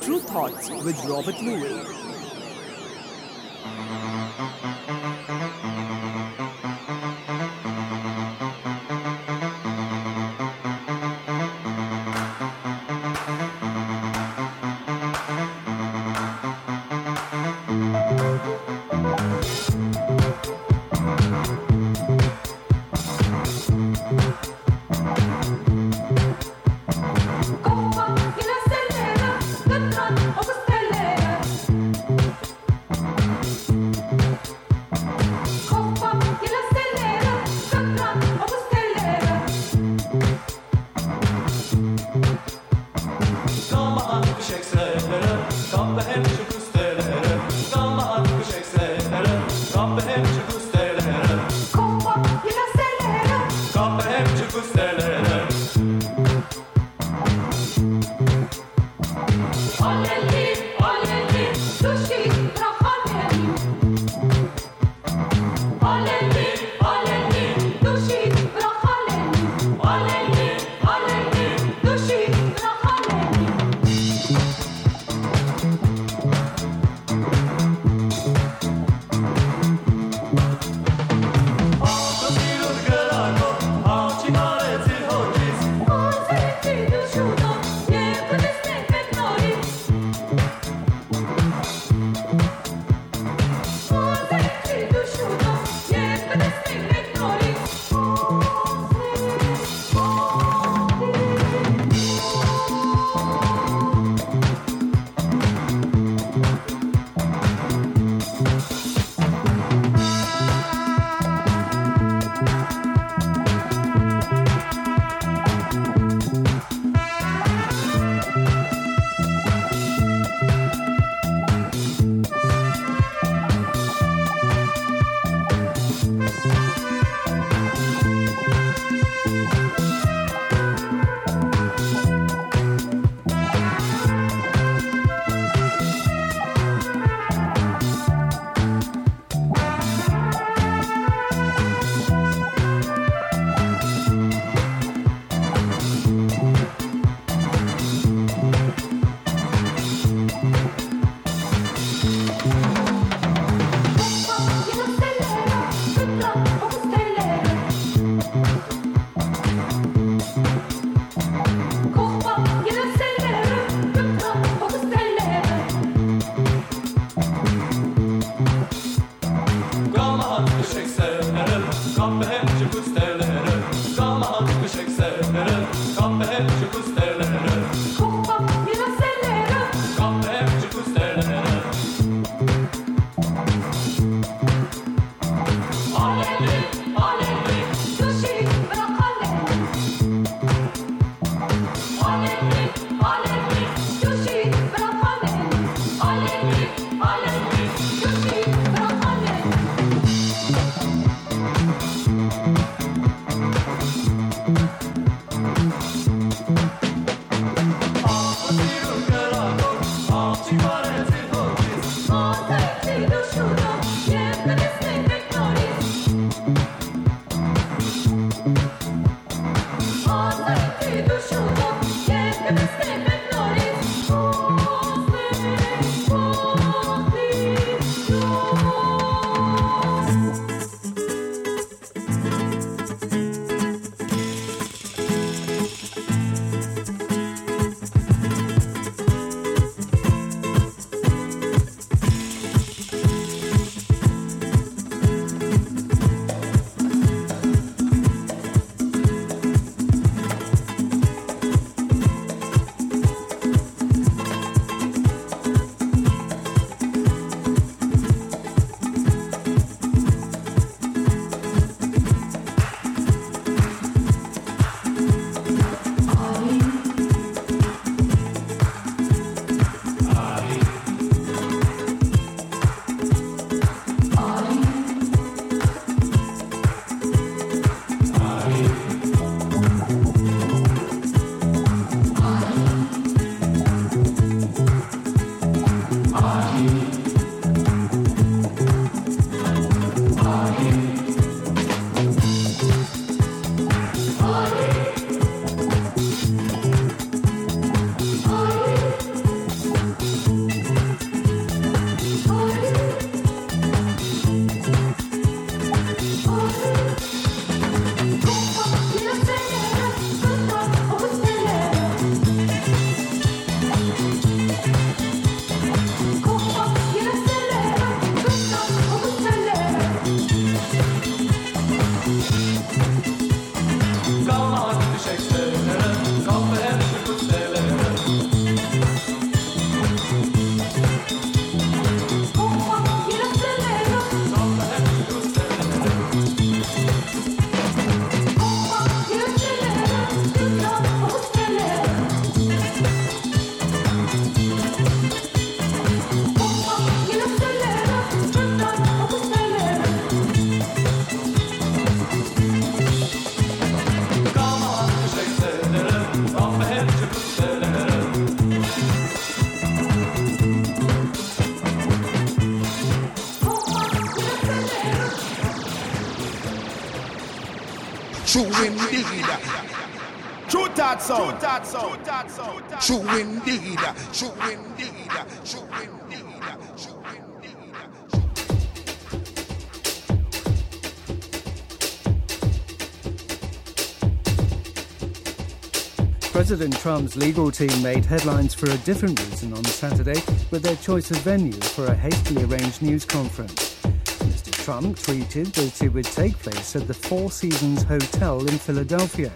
Tru Thoughts with Robert Luis. True indeed. True that sound. True that sound. True that sound. True indeed. True indeed. True indeed. President Trump's legal team made headlines for a different reason on Saturday with their choice of venue for a hastily arranged news conference. Trump tweeted that it would take place at the Four Seasons Hotel in Philadelphia,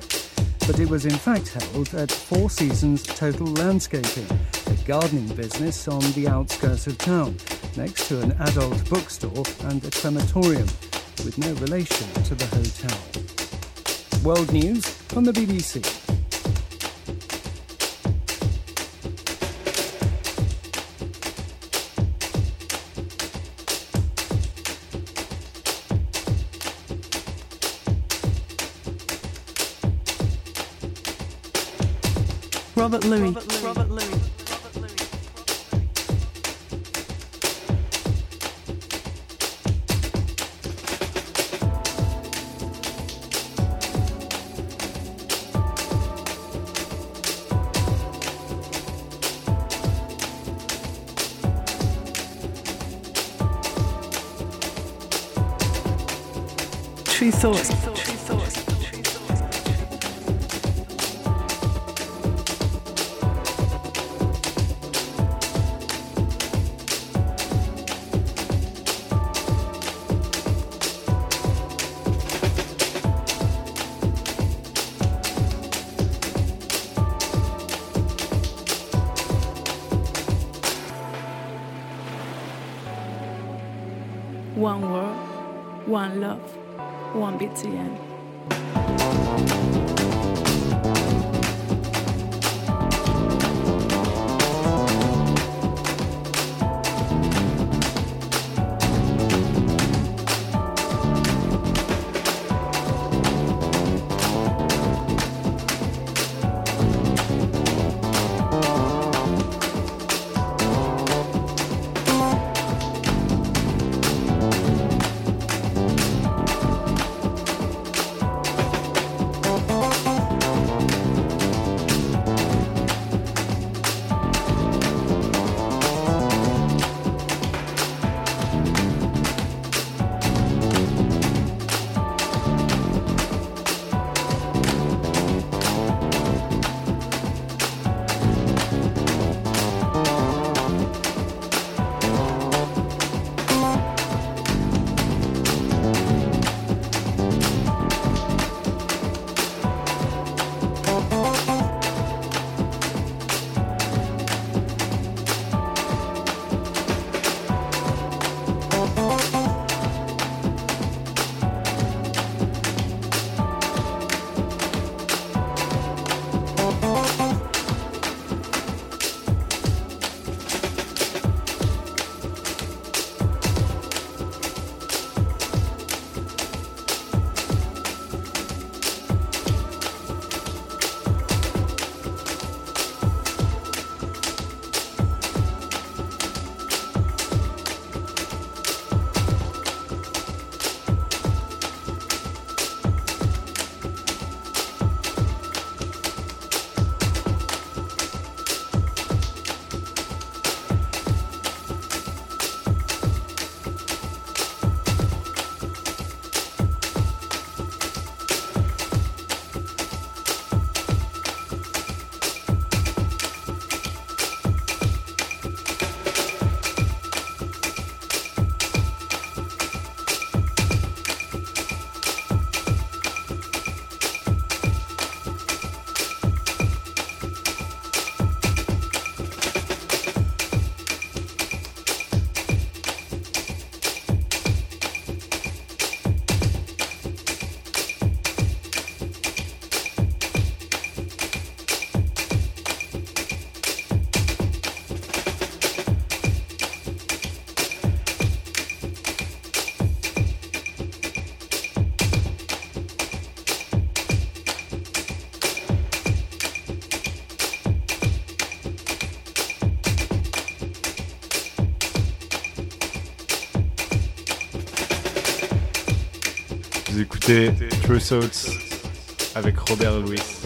but it was in fact held at Four Seasons Total Landscaping, a gardening business on the outskirts of town, next to an adult bookstore and a crematorium, with no relation to the hotel. World News from the BBC. Robert Luis. Robert Luis. Tru Thoughts. C'était True Thoughts avec Robert Louis.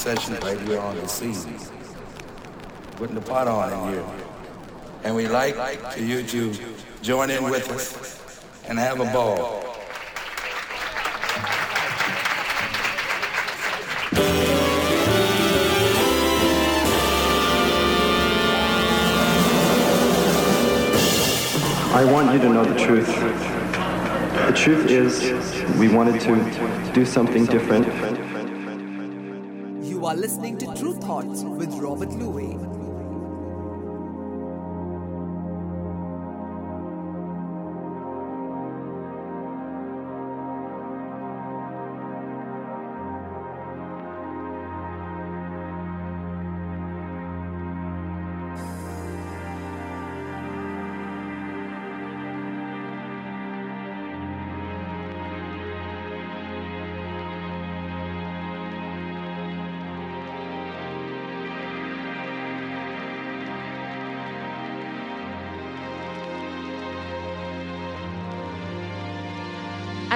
Session right here on the scene. Putting the pot on in here. And we like for you to join in with us and have a ball. I want you to know the truth. The truth is, we wanted to do something different. Are listening to Tru Thoughts with Robert Luis.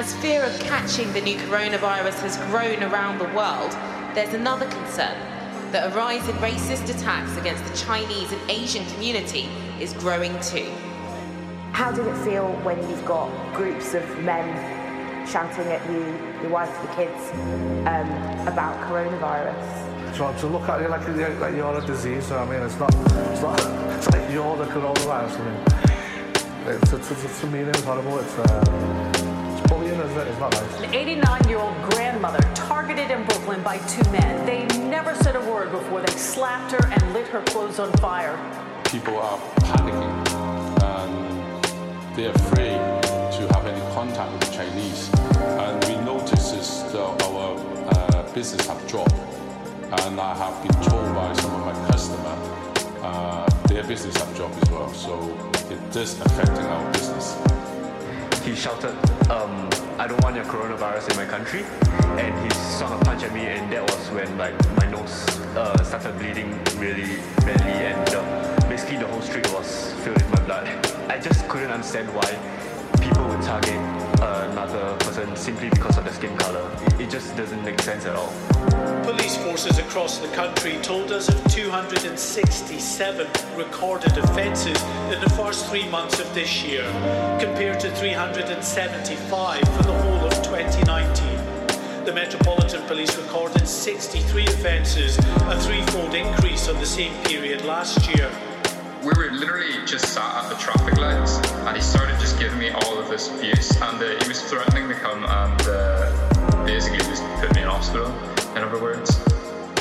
As fear of catching the new coronavirus has grown around the world, there's another concern that a rise in racist attacks against the Chinese and Asian community is growing too. How did it feel when you've got groups of men shouting at you, your wife, your kids, um, about coronavirus? So to look at you like, you're- like you're a disease, I mean, it's not, it's not, it's like you're the coronavirus, I mean. It's, it's, it's, to me, it's horrible, it's, uh, it's isn't it? It's not nice. An 89 year old grandmother targeted in Brooklyn by two men. They never said a word before they slapped her and lit her clothes on fire. people are panicking and they're afraid to have any contact with the Chinese. And we notice is that our uh, business have dropped. And I have been told by some of my customers uh, their business have dropped as well. So it is affecting our business. He shouted, um, I don't want your coronavirus in my country. And he swung a punch at me, and that was when like my nose uh, started bleeding really badly, and uh, basically the whole street was filled with my blood. I just couldn't understand why people would target another person simply because of their skin color. It just doesn't make sense at all. Police forces across the country told us of 267 recorded offences in the first three months of this year, compared to 375 for the whole of 2019. The Metropolitan Police recorded 63 offences, a threefold increase on the same period last year. we were literally just sat at the traffic lights and he started just giving me all of this abuse and uh, he was threatening to come and uh, basically just put me in hospital in other words.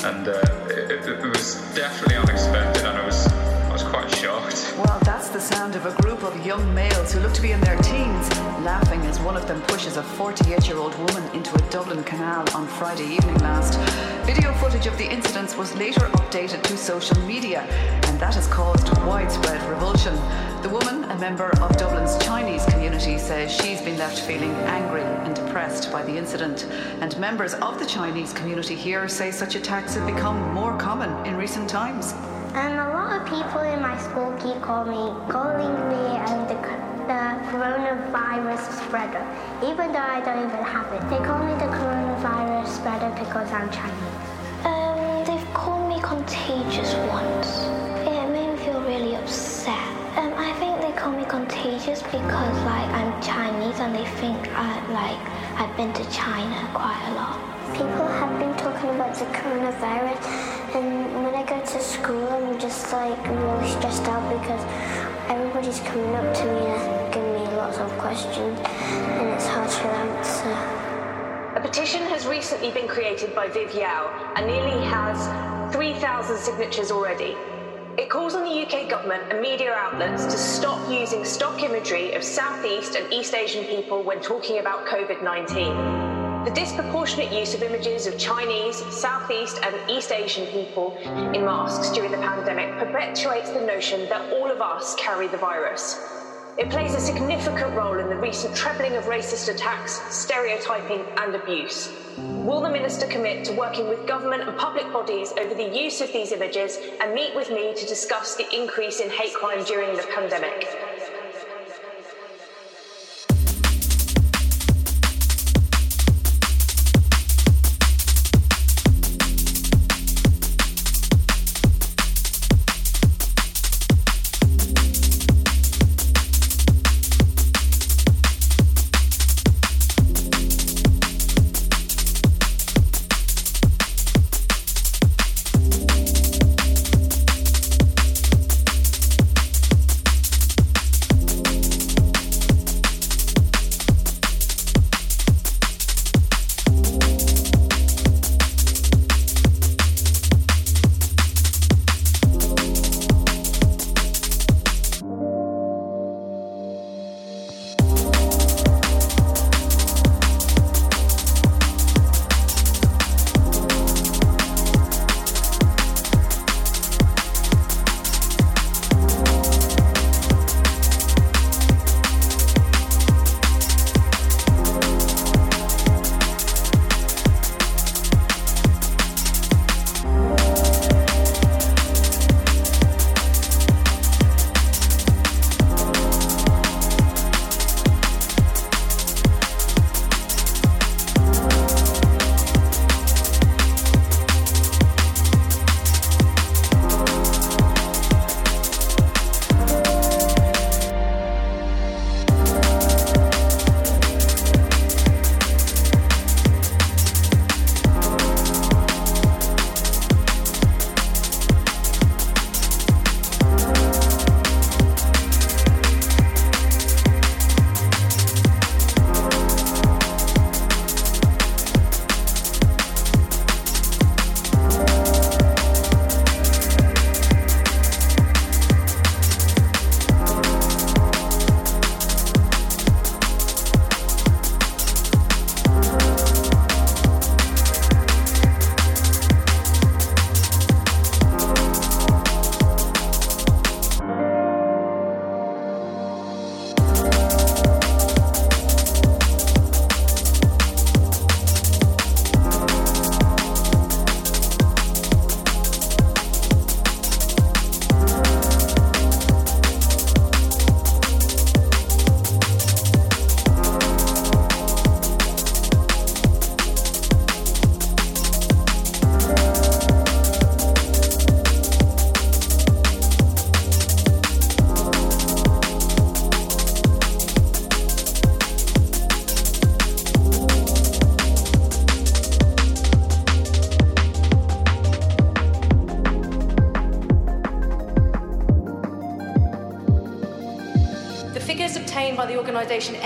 And uh, it, it- was definitely unexpected and I was was quite shocked Well, that's the sound of a group of young males who look to be in their teens, laughing as one of them pushes a 48 year old woman into a Dublin canal on Friday evening last. Video footage of the incidents was later updated to social media, and that has caused widespread revulsion. The woman, a member of Dublin's Chinese community, says she's been left feeling angry and depressed by the incident. And members of the Chinese community here say such attacks have become more common in recent times. And a lot of people in my school keep calling me, calling me um, the, the coronavirus spreader, even though I don't even have it. They call me the coronavirus spreader because I'm Chinese. Um, they've called me contagious once. It made me feel really upset. Um, I think they call me contagious because like I'm Chinese and they think I like I've been to China quite a lot. People have been talking about the coronavirus, and when I go to school, I'm just like really stressed out because everybody's coming up to me and giving me lots of questions, and it's hard to answer. A petition has recently been created by Viv Yau and nearly has 3,000 signatures already. It calls on the UK government and media outlets to stop using stock imagery of Southeast and East Asian people when talking about COVID 19. The disproportionate use of images of Chinese, Southeast, and East Asian people in masks during the pandemic perpetuates the notion that all of us carry the virus. It plays a significant role in the recent trebling of racist attacks, stereotyping, and abuse. Will the Minister commit to working with government and public bodies over the use of these images and meet with me to discuss the increase in hate crime during the pandemic?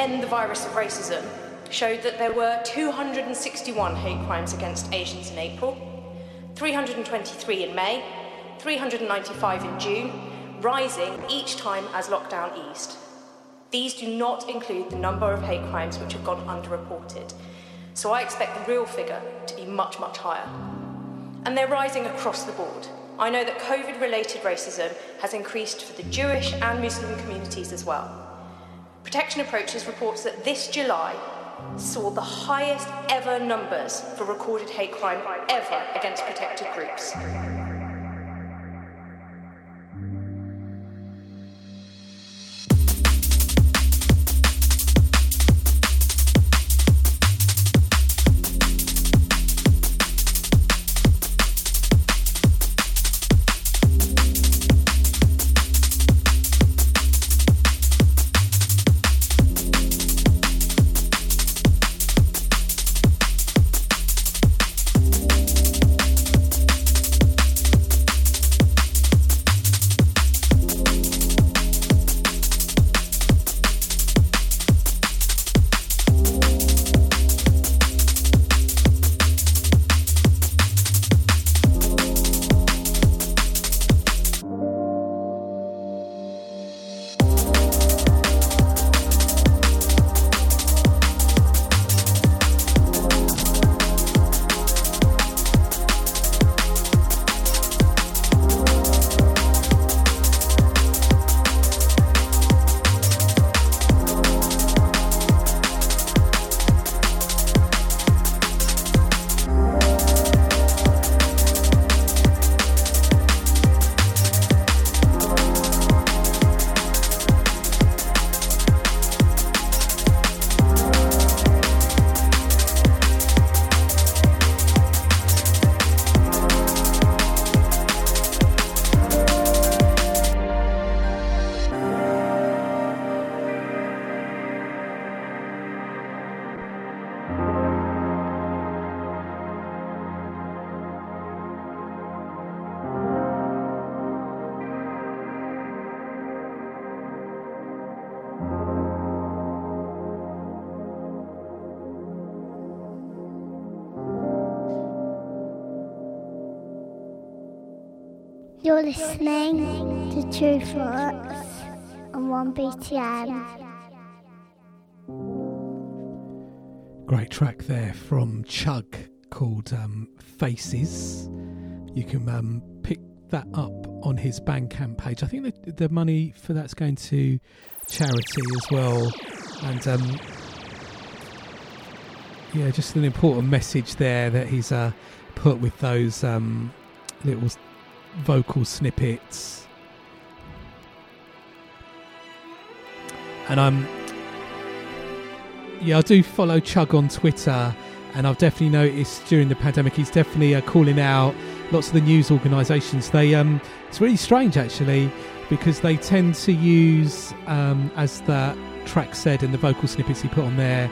End the Virus of Racism showed that there were 261 hate crimes against Asians in April, 323 in May, 395 in June, rising each time as lockdown eased. These do not include the number of hate crimes which have gone underreported, so I expect the real figure to be much, much higher. And they're rising across the board. I know that COVID related racism has increased for the Jewish and Muslim communities as well. Protection Approaches reports that this July saw the highest ever numbers for recorded hate crime ever against protected groups. Listening to and 1BTM. Great track there from Chug called um, Faces. You can um, pick that up on his Bandcamp page. I think the, the money for that's going to charity as well. And um, yeah, just an important message there that he's uh, put with those um, little vocal snippets. And I'm, yeah, I do follow Chug on Twitter, and I've definitely noticed during the pandemic he's definitely uh, calling out lots of the news organisations. They, um, it's really strange actually, because they tend to use, um, as the track said in the vocal snippets he put on there,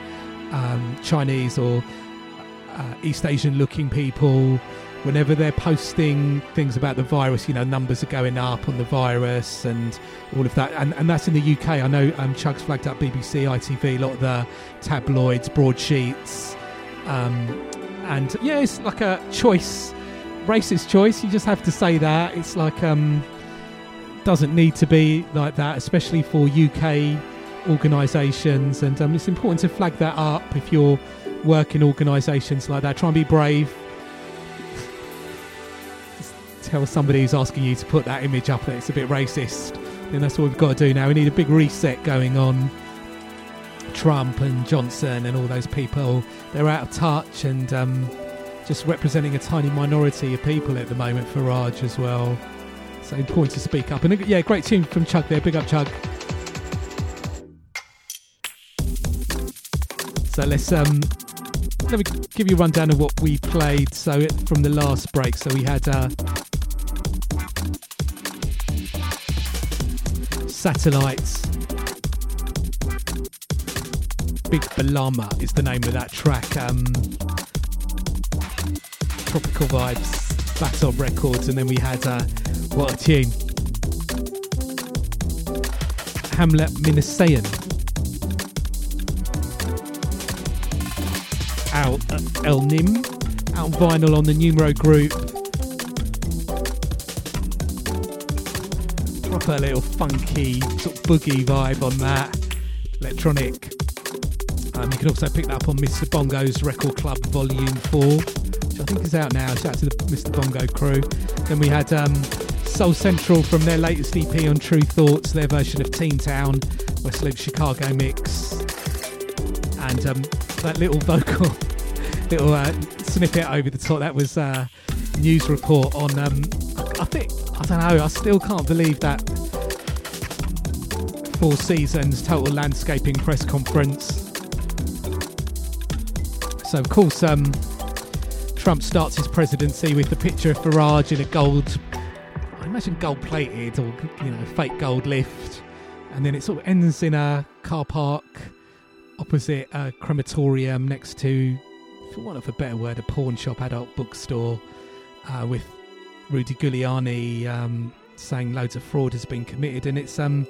um, Chinese or uh, East Asian looking people whenever they're posting things about the virus, you know, numbers are going up on the virus and all of that. And, and that's in the UK. I know um, Chug's flagged up BBC, ITV, a lot of the tabloids, broadsheets. Um, and yeah, it's like a choice, racist choice. You just have to say that. It's like, um, doesn't need to be like that, especially for UK organisations. And um, it's important to flag that up if you're working organisations like that. Try and be brave tell somebody who's asking you to put that image up that it's a bit racist, then that's what we've got to do now. We need a big reset going on. Trump and Johnson and all those people, they're out of touch and um, just representing a tiny minority of people at the moment Raj as well. So important to speak up. And yeah, great tune from Chug there. Big up, Chug. So let's um, let me give you a rundown of what we played. So it, from the last break, so we had uh, Satellites. Big Balama is the name of that track. Um, Tropical Vibes, Batop Records, and then we had uh, what a tune. Hamlet Minassian out at El Nim, out vinyl on the Numero Group. Proper little funky sort of boogie vibe on that, electronic. Um, you can also pick that up on Mr. Bongo's Record Club Volume 4, which I think is out now. Shout out to the Mr. Bongo crew. Then we had um, Soul Central from their latest EP on Tru Thoughts, their version of Teen Town, West Westlake Chicago mix. And um, that little vocal, little uh, snippet over the top, that was uh, news report on, um, I think, I don't know, I still can't believe that Four Seasons Total Landscaping press conference. So, of course, um, Trump starts his presidency with the picture of Farage in a gold I imagine gold plated or you know fake gold lift, and then it sort of ends in a car park opposite a crematorium next to, for want of a better word, a pawn shop, adult bookstore, uh, with Rudy Giuliani um, saying loads of fraud has been committed, and it's um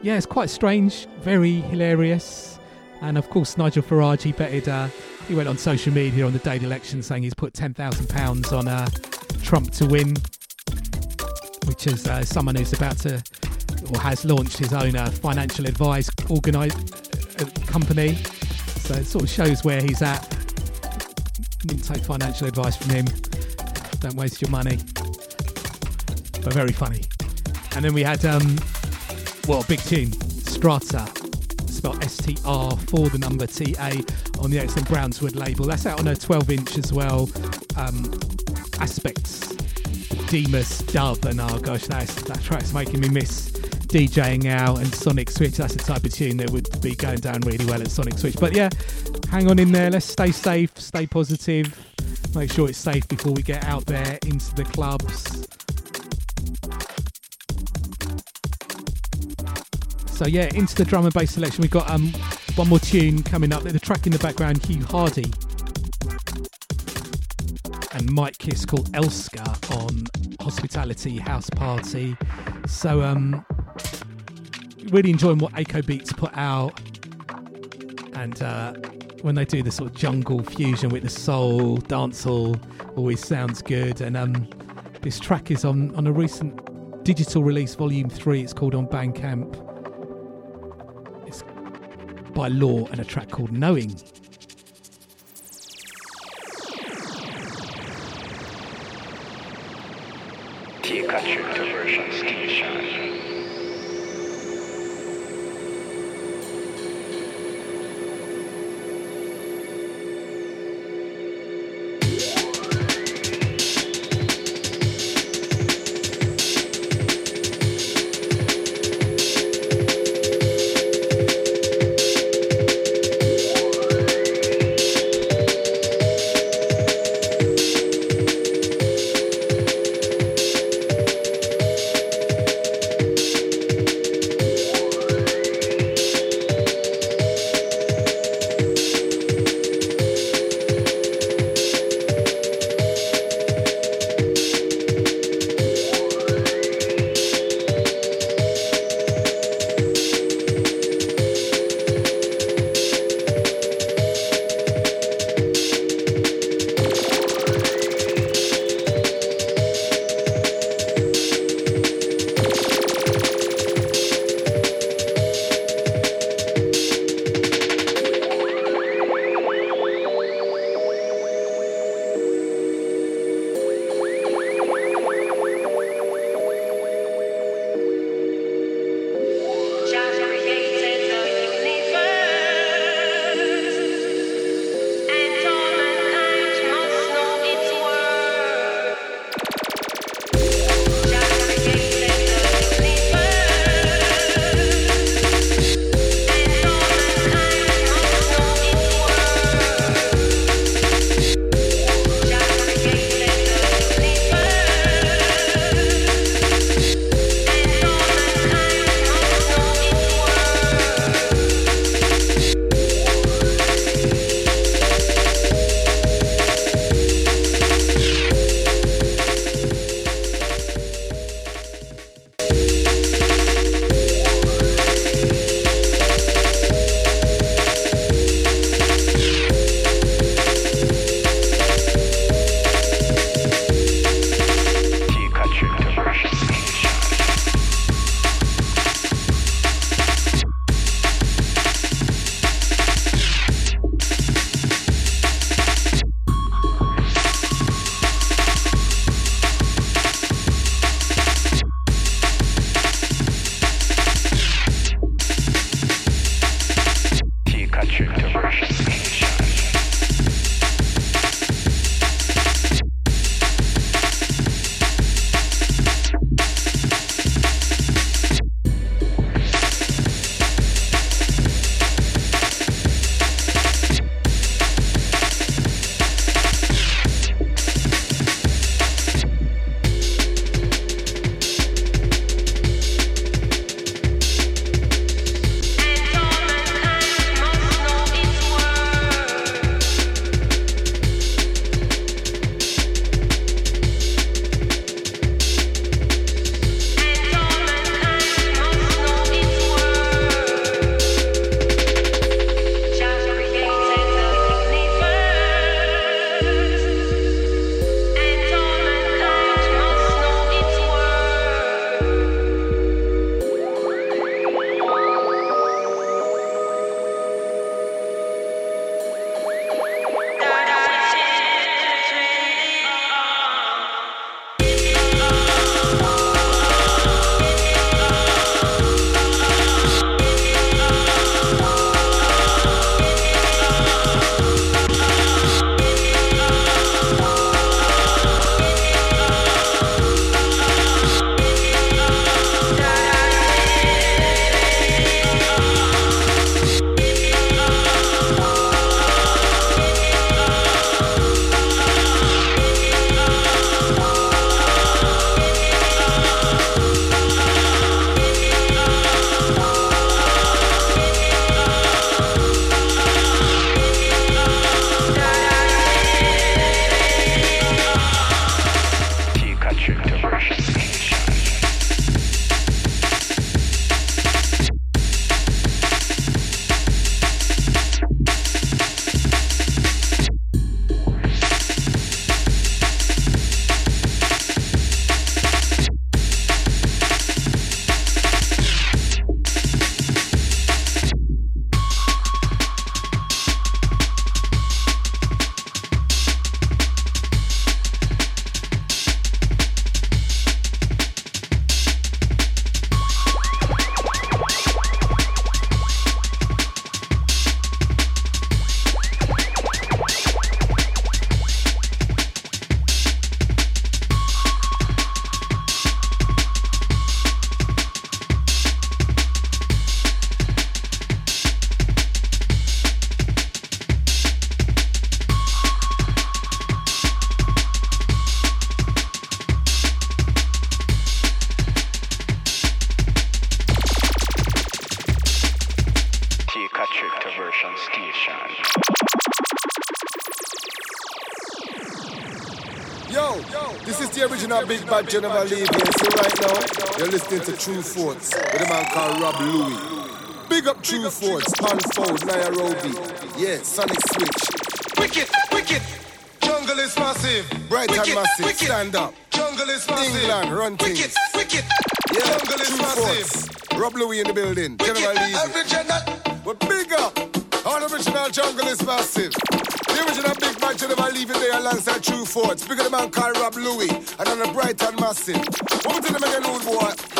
yeah it's quite strange, very hilarious, and of course Nigel Farage he betted uh, he went on social media on the day of the election saying he's put ten thousand pounds on uh, Trump to win which is uh, someone who's about to or has launched his own uh, financial advice organize uh, company. So it sort of shows where he's at. Didn't take financial advice from him. Don't waste your money. But very funny. And then we had, um, well, big tune, Strata, spelled S-T-R for the number T-A on the Excellent Brownswood label. That's out on a 12 inch as well. Um, aspects Demus dub, and oh gosh, that's, that track's making me miss DJing out and Sonic Switch. That's the type of tune that would be going down really well at Sonic Switch. But yeah, hang on in there. Let's stay safe, stay positive, make sure it's safe before we get out there into the clubs. So yeah, into the drum and bass selection. We've got um, one more tune coming up. The track in the background, Hugh Hardy and Mike Kiss called Elska on Hospitality House Party. So, um, Really enjoying what Aiko Beats put out, and uh, when they do the sort of jungle fusion with the soul dancehall, always sounds good. And um, this track is on on a recent digital release, Volume Three. It's called On Bandcamp. It's by Law and a track called Knowing. Pikachu Big Bad General Lee here. So right now, you're listening to Tru Thoughts with a man called Rob Luis. Big up Tru Thoughts, Panfold, Nairobi. Yeah, Sonic Switch. Wicked, wicked. Jungle is massive. Bright wicked, and massive. Wicked. Stand up. Jungle is massive. England, run things. Wicked, wicked. Yeah, Jungle is massive. Forts. Rob Luis in the building. General Lee. Original. We're big up. All original jungle is massive. The original big man should never leave it there alongside Tru Thoughts. Bigger the man called Rob Luis. And on the bright and massive. What we tell them again, old boy?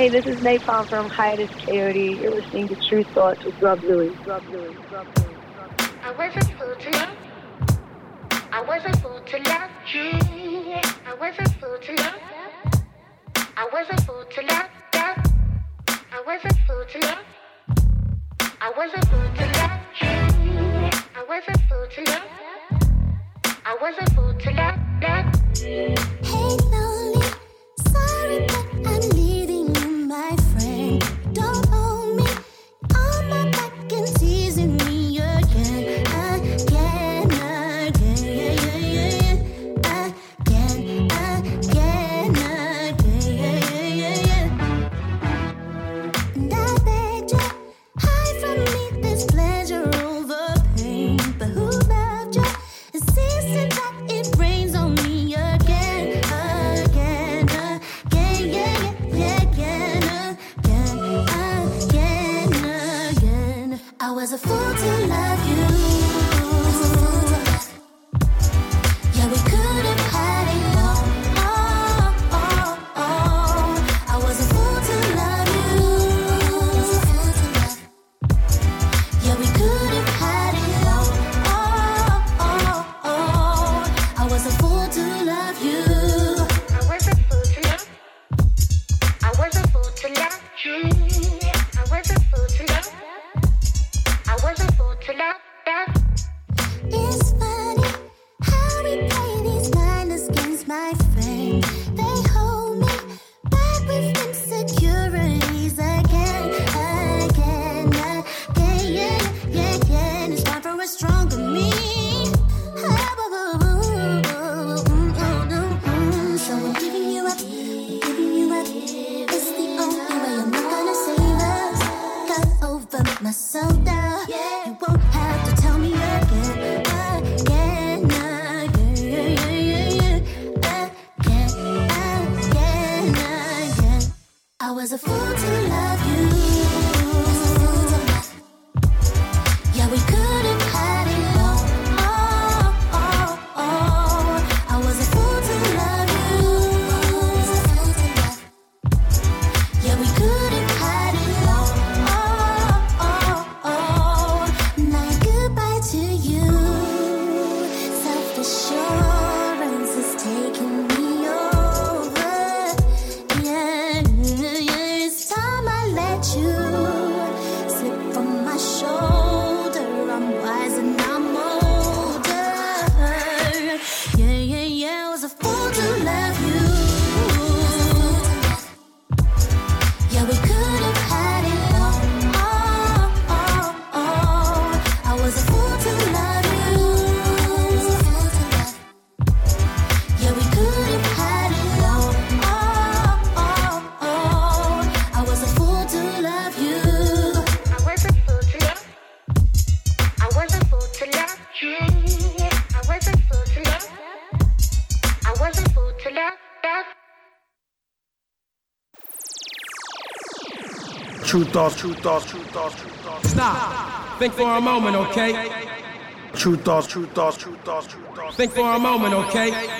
Hey, this is Nai Palm from Hiatus Kaiyote. You're listening to Tru Thoughts with Rob Luis. I wasn't fool to love. I wasn't fool to love you. I wasn't fool to love. I wasn't fool to love. I wasn't fool to love. I wasn't fool to love you. I wasn't fool to love. I wasn't fool to love. true thoughts, true thoughts, true thoughts. Stop. Think for a moment, okay? True thoughts, true thoughts, true thoughts, true thoughts. Think for a moment, okay?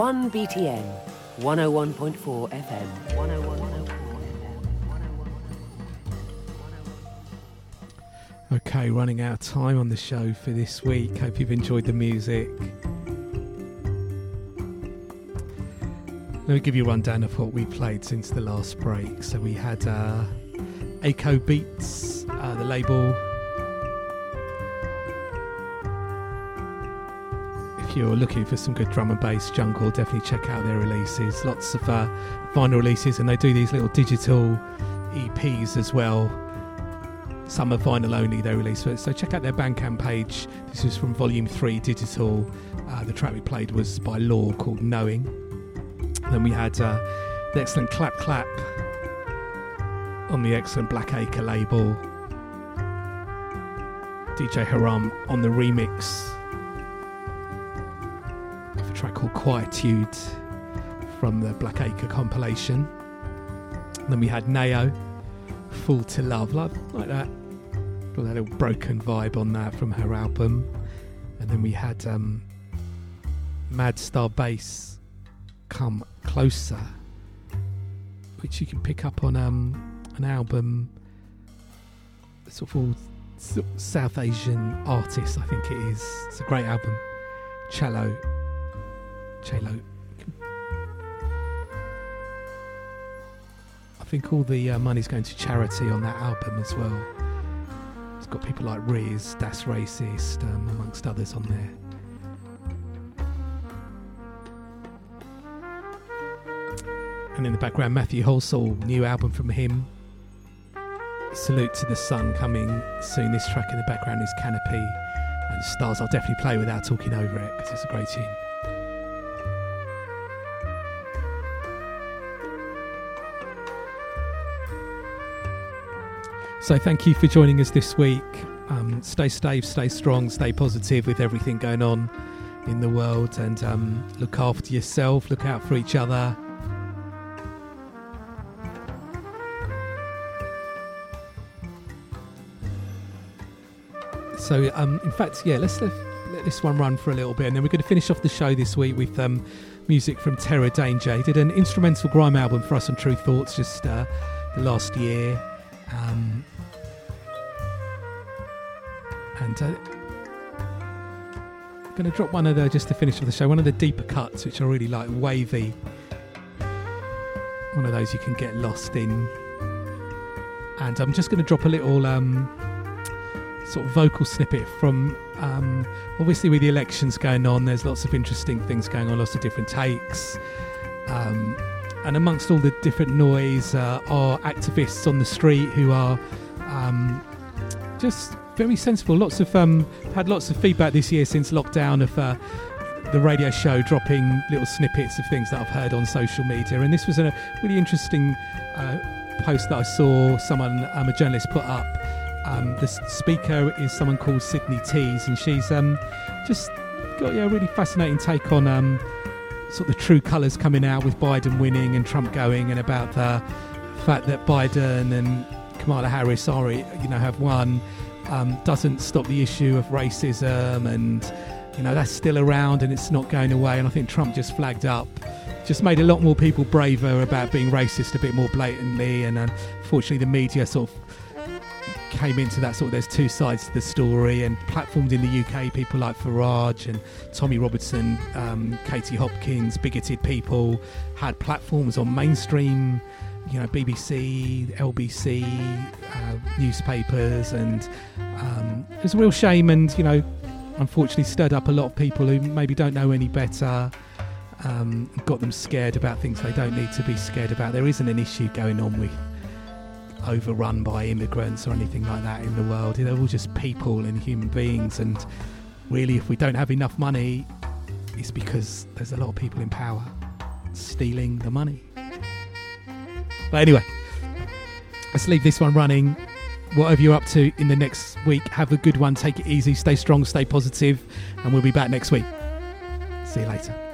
1 BTN, 101.4 FM. Okay, running out of time on the show for this week. Hope you've enjoyed the music. Let me give you a rundown of what we played since the last break. So we had uh, Aco Beats, uh, the label You're looking for some good drum and bass jungle, definitely check out their releases. Lots of uh, vinyl releases, and they do these little digital EPs as well. Some are vinyl only, they release. So, check out their Bandcamp page. This is from Volume 3 Digital. Uh, the track we played was by Law called Knowing. Then we had uh, the excellent Clap Clap on the excellent Black Acre label. DJ Haram on the remix called Quietude from the Black Acre compilation. then we had Nao, Fool to Love, like, like that. Got that little broken vibe on that from her album. And then we had um, Mad Star Bass, Come Closer, which you can pick up on um, an album, sort of all South Asian artists, I think it is. It's a great album. Cello. Cello. I think all the uh, money's going to charity on that album as well. It's got people like Riz, Das Racist, um, amongst others on there. And in the background, Matthew Halsall, new album from him. Salute to the Sun coming soon. This track in the background is Canopy and Stars. I'll definitely play without talking over it because it's a great tune. So thank you for joining us this week. Um, stay safe, stay strong, stay positive with everything going on in the world, and um, look after yourself. Look out for each other. So, um, in fact, yeah, let's let, let this one run for a little bit, and then we're going to finish off the show this week with um, music from Terror Danjah. He did an instrumental grime album for us on Tru Thoughts just uh, last year. Um, and uh, I'm going to drop one of the, just to finish off the show, one of the deeper cuts, which I really like, wavy. One of those you can get lost in. And I'm just going to drop a little um, sort of vocal snippet from, um, obviously, with the elections going on, there's lots of interesting things going on, lots of different takes. Um, and amongst all the different noise uh, are activists on the street who are um, just very sensible. Lots of um, had lots of feedback this year since lockdown of uh, the radio show dropping little snippets of things that I've heard on social media, and this was a really interesting uh, post that I saw someone, um, a journalist, put up. Um, the speaker is someone called Sydney Tees, and she's um, just got yeah, a really fascinating take on um, sort of the true colours coming out with Biden winning and Trump going, and about the fact that Biden and Kamala Harris are, you know, have won, um, doesn't stop the issue of racism, and you know that's still around and it's not going away. And I think Trump just flagged up, just made a lot more people braver about being racist a bit more blatantly, and unfortunately the media sort of came into that sort of there's two sides to the story and platformed in the UK people like Farage and Tommy Robertson, um, Katie Hopkins, bigoted people had platforms on mainstream, you know, BBC, LBC, uh, newspapers, and um, it was a real shame. And you know, unfortunately, stirred up a lot of people who maybe don't know any better. Um, got them scared about things they don't need to be scared about. There isn't an issue going on with overrun by immigrants or anything like that in the world. They're all just people and human beings. And really, if we don't have enough money, it's because there's a lot of people in power stealing the money. But anyway, let's leave this one running. whatever you're up to in the next week, have a good one. Take it easy. Stay strong. Stay positive, and we'll be back next week. See you later.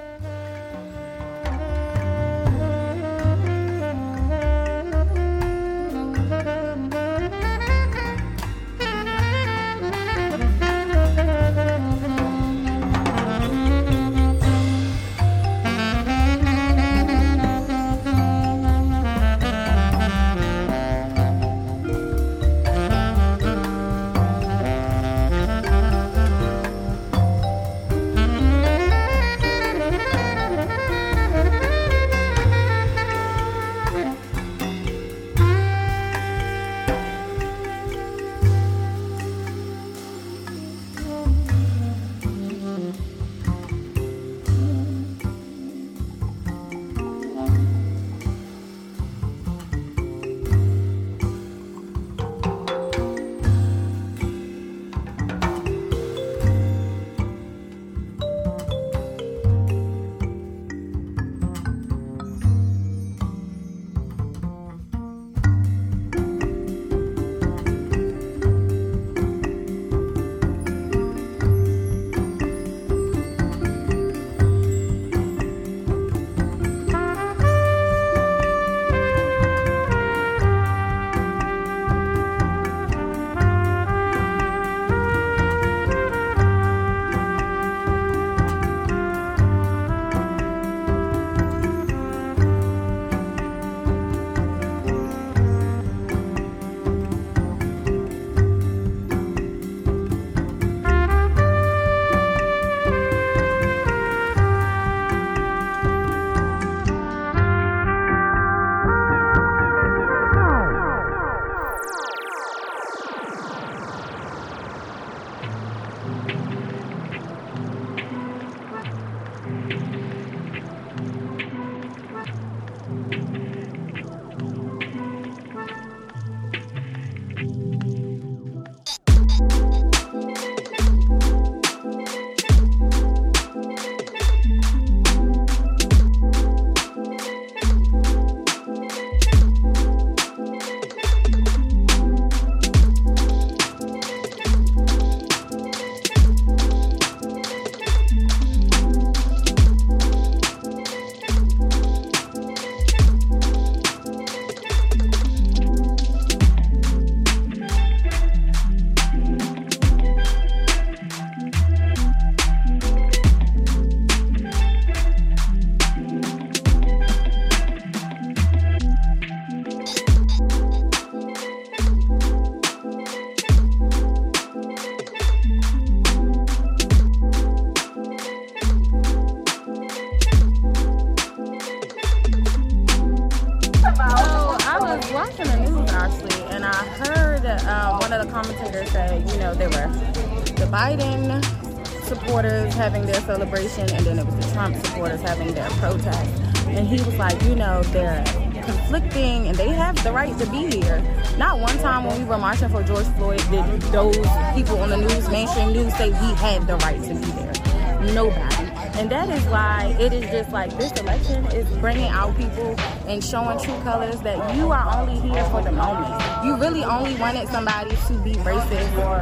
Like this election is bringing out people and showing true colors that you are only here for the moment. You really only wanted somebody to be racist or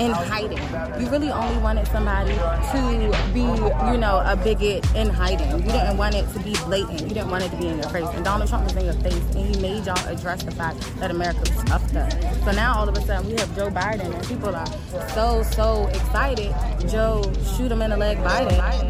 in hiding. You really only wanted somebody to be, you know, a bigot in hiding. You didn't want it to be blatant. You didn't want it to be in your face. And Donald Trump was in your face and he made y'all address the fact that America was up. So now all of a sudden we have Joe Biden and people are so, so excited. Joe, shoot him in the leg, Biden.